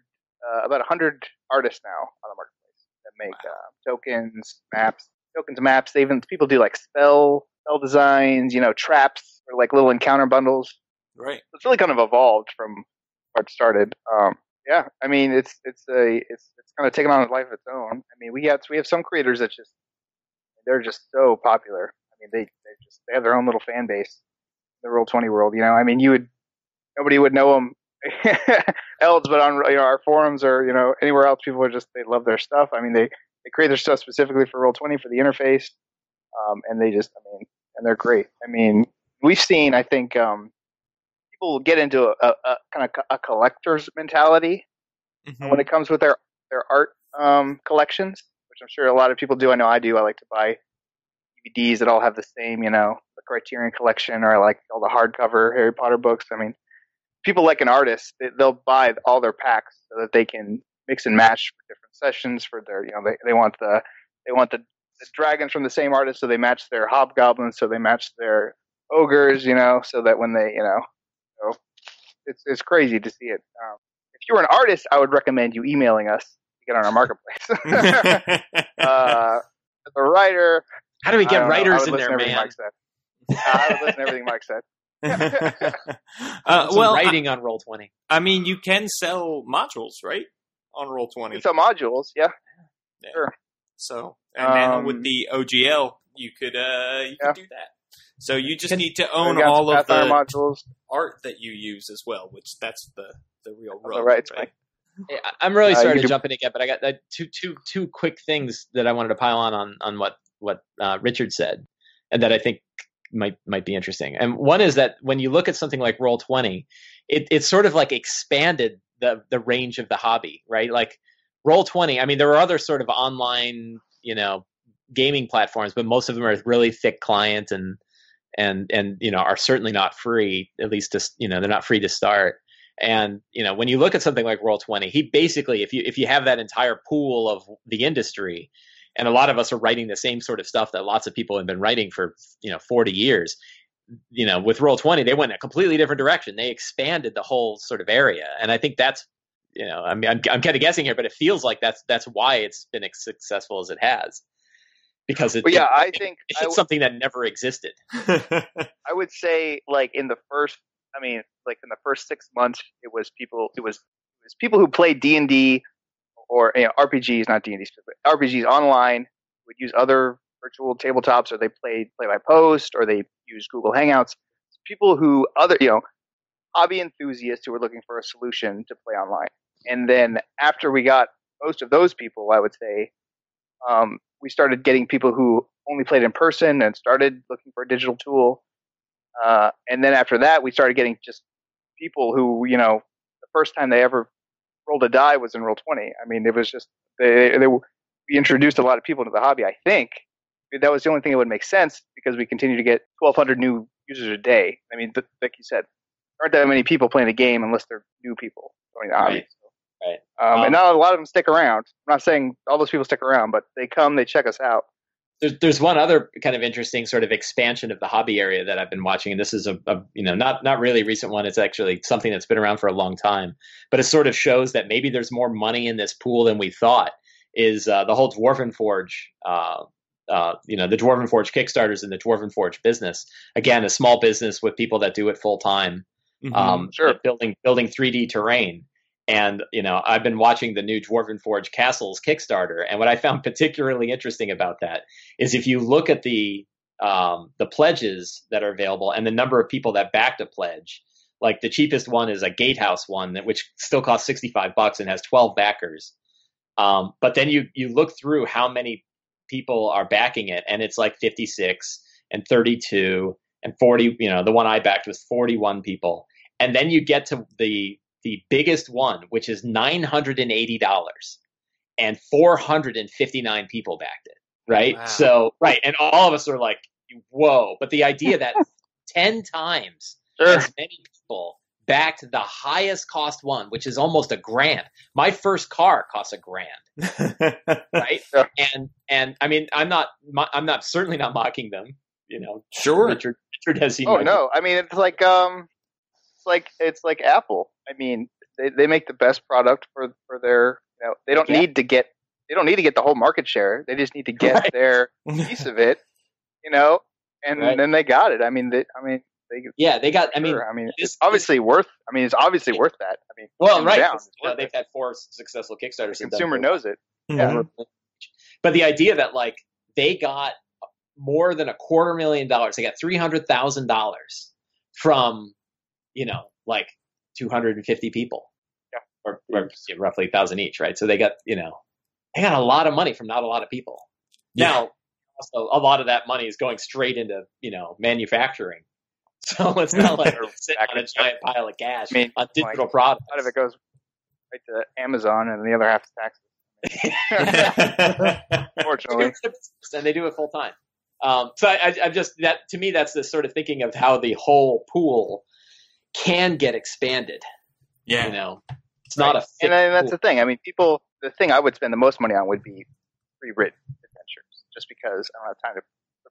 uh, about a hundred artists now on the marketplace that make uh, tokens, maps, tokens, maps. They even people do like spell, spell designs, you know, traps or like little encounter bundles. Right. It's really kind of evolved from where it started. Um, yeah, I mean, it's it's a it's it's kind of taken on a life of its own. I mean, we have we have some creators that just they're just so popular. I mean, they they just they have their own little fan base, in the Roll Twenty world. You know, I mean, you would nobody would know them else, but on you know our forums or you know anywhere else, people are just they love their stuff. I mean, they they create their stuff specifically for Roll Twenty for the interface, um, and they just I mean, and they're great. I mean, we've seen I think um, people get into a, a, a kind of a collector's mentality when it comes with their their art um, collections, which I'm sure a lot of people do. I know I do. I like to buy DVDs that all have the same, you know, the Criterion collection, or like all the hardcover Harry Potter books. I mean, people like an artist, they, they'll buy all their packs so that they can mix and match for different sessions. For their, you know, they they want the they want the, the dragons from the same artist, so they match their hobgoblins, so they match their ogres, you know, so that when they, you know, so it's it's crazy to see it. Um, if you were an artist, I would recommend you emailing us to get on our marketplace. uh, as a writer, How do we get don't know. I writers in there, man? Mike said. Uh, I would listen to everything Mike said. Uh, Some well, writing on Roll Twenty. I mean, you can sell modules, right? On Roll Twenty. Some modules, yeah. Sure. So, and now Um, with the OGL, you could uh, you could do that. So you just need to own all of the modules. art that you use as well, which that's the the real the rub, rights, right? Yeah, I- I'm really Uh, sorry you to can- jump in again, but I got uh, two two two quick things that I wanted to pile on on on what what uh, Richard said, and that I think might might be interesting. And one is that when you look at something like Roll Twenty, it it's sort of like expanded the the range of the hobby, right? Like Roll Twenty. I mean, there are other sort of online, you know, gaming platforms, but most of them are really thick client and and and you know are certainly not free. At least to you know they're not free to start. And you know, when you look at something like Roll Twenty, he basically, if you if you have that entire pool of the industry, and a lot of us are writing the same sort of stuff that lots of people have been writing for you know forty years. You know, with Roll Twenty, they went a completely different direction. They expanded the whole sort of area, and I think that's you know, I mean, I'm, I'm kind of guessing here, but it feels like that's that's why it's been as successful as it has, because it, But yeah, it- I it- think it's I w- something that never existed. I would say like in the first, I mean, like in the first six months, it was people, it was, it was people who played D and D or you know, RPGs, not D and D RPGs online would use other virtual tabletops, or they played play by post, or they use Google Hangouts. People who other, you know, hobby enthusiasts who were looking for a solution to play online. And then after we got most of those people, I would say, um, we started getting people who only played in person and started looking for a digital tool. Uh, and then after that, we started getting just people who, you know, the first time they ever rolled a die was in roll 20. I mean, it was just, they, they, we introduced a lot of people into the hobby, I think. That was the only thing that would make sense because we continue to get 1,200 new users a day. I mean, th- like you said, aren't that many people playing the game unless they're new people joining the hobby. Right. Right. Um, and Um, not a lot of them stick around. I'm not saying all those people stick around, but they come, they check us out. There's there's one other kind of interesting sort of expansion of the hobby area that I've been watching, and this is a, a you know not not really a recent one. It's actually something that's been around for a long time, but it sort of shows that maybe there's more money in this pool than we thought. Is uh, the whole Dwarven Forge, uh, uh, you know, the Dwarven Forge Kickstarters and the Dwarven Forge business. Again, a small business with people that do it full time, um, Sure. building building 3D terrain. And you know, I've been watching the new Dwarven Forge Castles Kickstarter, and what I found particularly interesting about that is if you look at the um, the pledges that are available and the number of people that backed a pledge, like the cheapest one is a Gatehouse one, that which still costs sixty five bucks and has twelve backers. Um, but then you you look through how many people are backing it, and it's like fifty six and thirty two and forty. You know, the one I backed was forty one people, and then you get to the the biggest one, which is nine hundred and eighty dollars, and four hundred and fifty nine people backed it. Right. Wow. So right, and all of us are like, whoa! But the idea that ten times Sure. as many people backed the highest cost one, which is almost a grand. My first car costs a grand, right? And and I mean, I'm not I'm not certainly not mocking them. You know, Sure. Richard, Richard has seen. Oh no! I mean, it's like um, it's like it's like Apple. I mean, they they make the best product for for their. You know, they don't Yeah. need to get they don't need to get the whole market share. They just need to get their piece of it. You know, and Right. then they got it. I mean, they, I mean, they. Yeah, they got. I mean, I mean, this- it's obviously worth. I mean, it's obviously worth that. I mean, Well, right. down, 'cause, it's you know, they've had four successful Kickstarters. The consumer knows it. Yeah. But the idea that like they got more than a quarter million dollars, they got three hundred thousand dollars from, you know, like two hundred and fifty people, Yeah. or, or yeah, roughly a thousand each, right? So they got you know, they got a lot of money from not a lot of people. Yeah. Now, also a lot of that money is going straight into you know manufacturing. So it's not like they're sitting on a giant pile of cash I mean, on digital like, products. A lot of it goes right to Amazon, and the other half is taxes. Fortunately. and they do it full time. Um, so I, I, I'm just that to me that's the sort of thinking of how the whole pool can get expanded. yeah. You know, it's not a and fixed then that's pool. the thing. I mean, people. The thing I would spend the most money on would be pre-written adventures, just because I don't have time to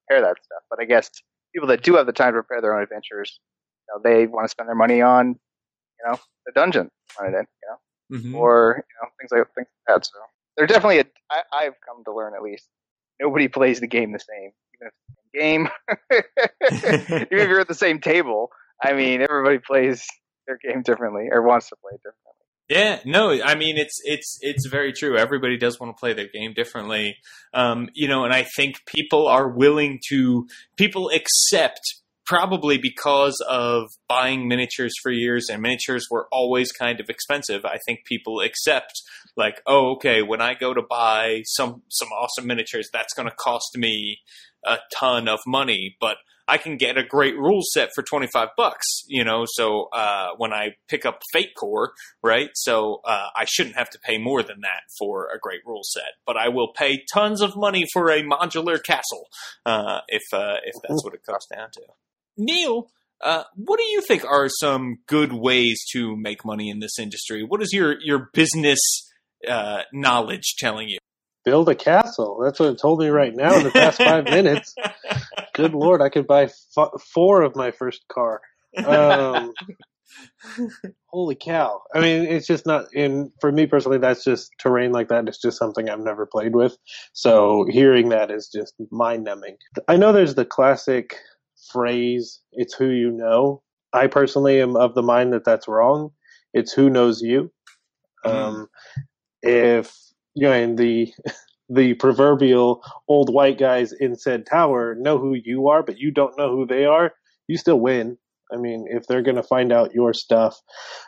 prepare that stuff. But I guess people that do have the time to prepare their own adventures, you know, they want to spend their money on, you know, the dungeon on it, you know, Mhm. or you know, things like things like that. So they're definitely. A, I, I've come to learn at least nobody plays the game the same, even if it's the same game. even if you're at the same table, I mean, everybody plays their game differently or wants to play differently. Yeah, no, I mean it's it's it's very true. Everybody does want to play their game differently, um, you know, and I think people are willing to people accept probably because of buying miniatures for years and miniatures were always kind of expensive. I think people accept like, oh, okay, when I go to buy some some awesome miniatures, that's going to cost me a ton of money, but I can get a great rule set for 25 bucks, you know, so uh, when I pick up Fate Core, right? So uh, I shouldn't have to pay more than that for a great rule set, but I will pay tons of money for a modular castle uh, if uh, if that's what it comes down to. Neil, uh, what do you think are some good ways to make money in this industry? What is your your business uh, knowledge telling you? Build a castle. That's what it told me right now in the past five minutes. Good lord, I could buy f- four of my first car. Um, Holy cow! I mean, it's just not. In for me personally, that's just terrain like that. It's just something I've never played with. So hearing that is just mind numbing. I know there's the classic phrase, "It's who you know." I personally am of the mind that that's wrong. It's who knows you. Um, if you know, and the the proverbial old white guys in said tower know who you are, but you don't know who they are, you still win. I mean, if they're going to find out your stuff.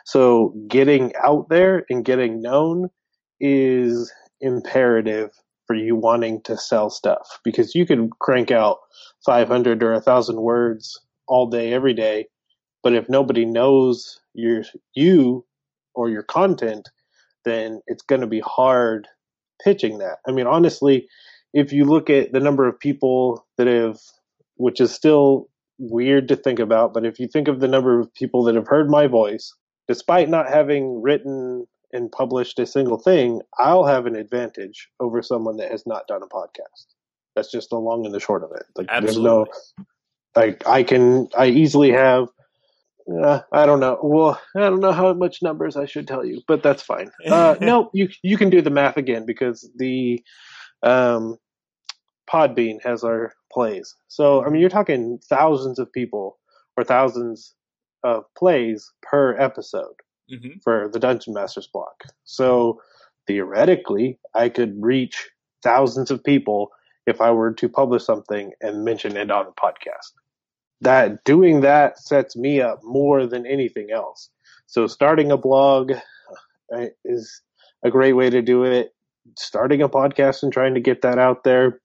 So getting out there and getting known is imperative for you wanting to sell stuff because you can crank out 500 or 1000 words all day every day but if nobody knows your you or your content then it's going to be hard pitching that i mean honestly if you look at the number of people that have which is still weird to think about but if you think of the number of people that have heard my voice despite not having written and published a single thing, I'll have an advantage over someone that has not done a podcast. That's just the long and the short of it. Like there's no like I can I easily have uh, I don't know. Well, I don't know how much numbers I should tell you, but that's fine. Uh, no, you you can do the math again because the um, Podbean has our plays. So I mean, you're talking thousands of people or thousands of plays per episode Mhm. for the Dungeon Masters block. So theoretically, I could reach thousands of people if I were to publish something and mention it on a podcast. That doing that sets me up more than anything else. So starting a blog uh, is a great way to do it. Starting a podcast and trying to get that out there.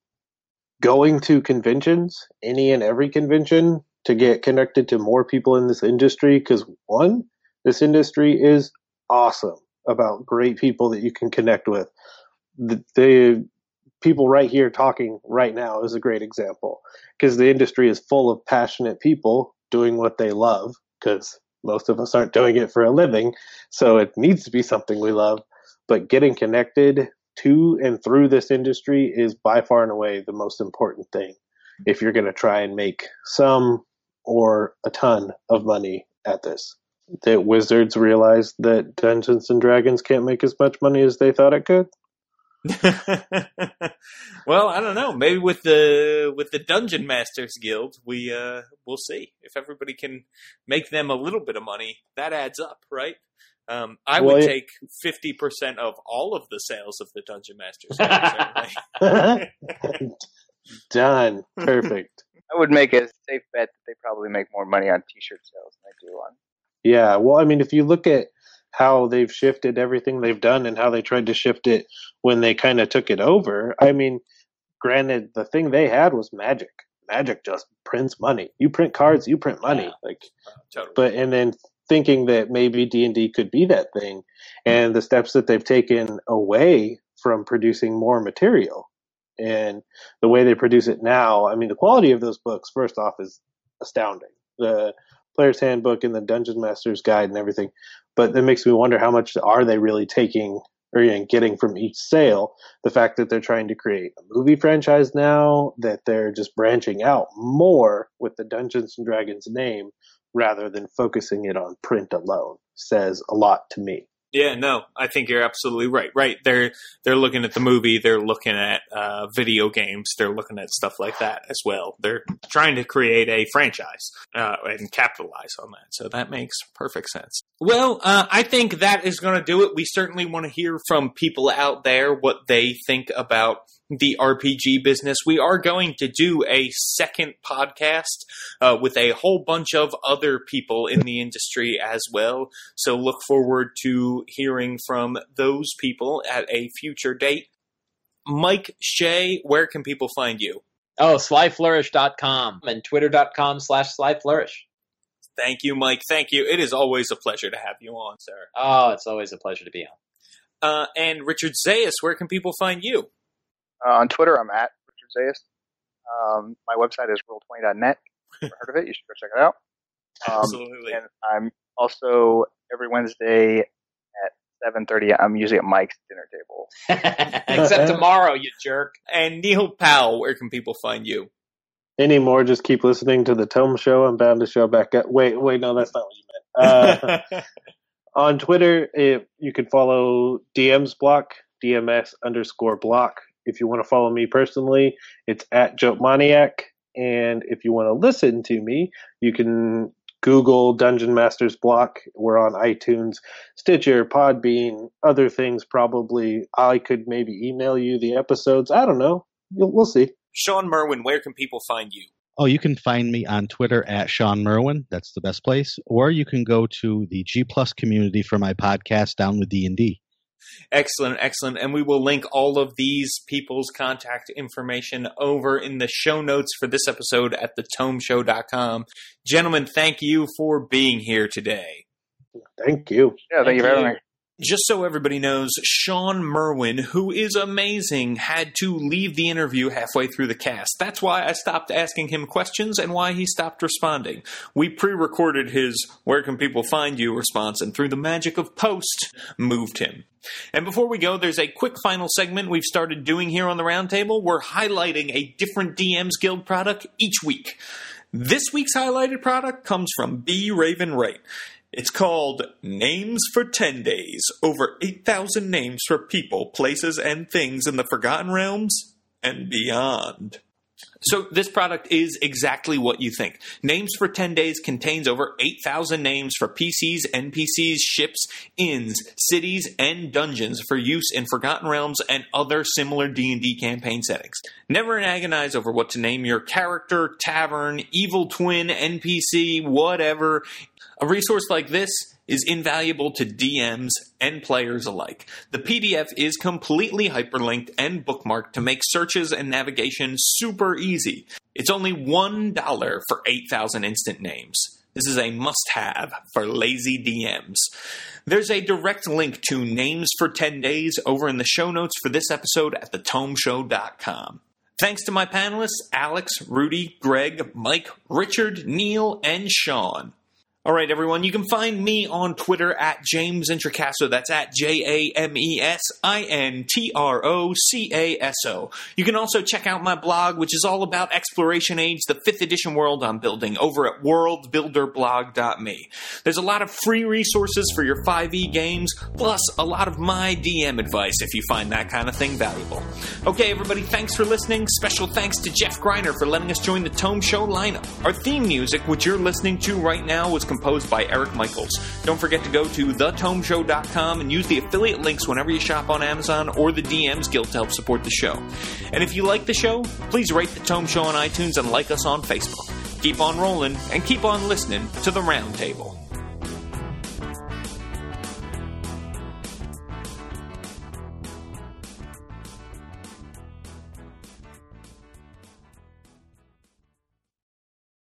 Going to conventions, any and every convention, to get connected to more people in this industry. Because one, this industry is awesome about great people that you can connect with. The, the people right here talking right now is a great example because the industry is full of passionate people doing what they love because most of us aren't doing it for a living. So it needs to be something we love. But getting connected to and through this industry is by far and away the most important thing if you're going to try and make some or a ton of money at this. That Wizards realized that Dungeons and Dragons can't make as much money as they thought it could. well, I don't know. Maybe with the with the Dungeon Masters Guild, we uh we'll see if everybody can make them a little bit of money. That adds up, right? Um, I Well, would it- take fifty percent of all of the sales of the Dungeon Masters. Guild. Done. Perfect. I would make a safe bet that they probably make more money on T-shirt sales than they do on. Yeah, well, I mean, if you look at how they've shifted everything they've done and how they tried to shift it when they kind of took it over, I mean, granted, the thing they had was magic. Magic just prints money. You print cards, you print money. Like, totally. but and then thinking that maybe D and D could be that thing, and the steps that they've taken away from producing more material, and the way they produce it now. I mean, the quality of those books, first off, is astounding. The Player's Handbook and the Dungeon Master's Guide and everything, but that makes me wonder how much are they really taking or know, getting from each sale. The fact that they're trying to create a movie franchise now, that they're just branching out more with the Dungeons and Dragons name rather than focusing it on print alone says a lot to me. Yeah, no, I think you're absolutely right. Right, they're they're looking at the movie, they're looking at uh, video games, they're looking at stuff like that as well. They're trying to create a franchise uh, and capitalize on that. So that makes perfect sense. Well, uh, I think that is going to do it. We certainly want to hear from people out there what they think about the RPG business. We are going to do a second podcast uh, with a whole bunch of other people in the industry as well. So look forward to hearing from those people at a future date. Mike Shea, where can people find you? Oh, slyflourish.com and twitter.com slash slyflourish. Thank you, Mike. Thank you. It is always a pleasure to have you on, sir. Oh, it's always a pleasure to be on. Uh, and Richard Zayas, where can people find you? Uh, on Twitter, I'm at Richard Zayas. Um, my website is roll20.net. Never heard of it? You should go check it out. Um, Absolutely. And I'm also every Wednesday at 7:30. I'm usually at Mike's dinner table. Except tomorrow, you jerk. And Neil Powell, where can people find you? Anymore, just keep listening to the Tome Show. I'm bound to show back up. Wait, wait, no, that's not what you meant. Uh, on Twitter, if you can follow DMs block, DMS underscore block. If you want to follow me personally, it's at Joke Maniac. And if you want to listen to me, you can Google Dungeon Masters block. We're on iTunes, Stitcher, Podbean, other things. Probably I could maybe email you the episodes. I don't know. You'll, we'll see. Shawn Merwin, where can people find you? Oh, you can find me on Twitter at Shawn Merwin. That's the best place. Or you can go to the G Plus community for my podcast, Down with D and D. Excellent, excellent. And we will link all of these people's contact information over in the show notes for this episode at thetomeshow.com. Gentlemen, thank you for being here today. Thank you. Yeah, thank, you for having me. Just so everybody knows, Shawn Merwin, who is amazing, had to leave the interview halfway through the cast. That's why I stopped asking him questions and why he stopped responding. We pre recorded his Where Can People Find You response, and through the magic of post, moved him. And before we go, there's a quick final segment we've started doing here on the Roundtable. We're highlighting a different DM's Guild product each week. This week's highlighted product comes from B. Raven Wright. It's called Names for 10 Days. Over 8,000 names for people, places, and things in the Forgotten Realms and beyond. So this product is exactly what you think. Names for 10 Days contains over 8,000 names for PCs, NPCs, ships, inns, cities, and dungeons for use in Forgotten Realms and other similar D&D campaign settings. Never agonize over what to name your character, tavern, evil twin, NPC, whatever. A resource like this is invaluable to DMs and players alike. The PDF is completely hyperlinked and bookmarked to make searches and navigation super easy. It's only $1 for 8,000 instant names. This is a must have for lazy DMs. There's a direct link to Names for 10 Days over in the show notes for this episode at thetomeshow.com. Thanks to my panelists Alex, Rudy, Greg, Mike, Richard, Neil, and Shawn. All right, everyone. You can find me on Twitter at James Introcaso. That's at J A M E S I N T R O C A S O. You can also check out my blog, which is all about Exploration Age, the fifth edition world I'm building, over at worldbuilderblog.me. There's a lot of free resources for your 5e games, plus a lot of my DM advice if you find that kind of thing valuable. Okay, everybody, thanks for listening. Special thanks to Jeff Greiner for letting us join the Tome Show lineup. Our theme music, which you're listening to right now, was composed by Eric Michaels. Don't forget to go to thetomeshow.com and use the affiliate links whenever you shop on Amazon or the DMs Guild to help support the show. And if you like the show, please rate the Tome Show on iTunes and like us on Facebook. Keep on rolling and keep on listening to the Roundtable.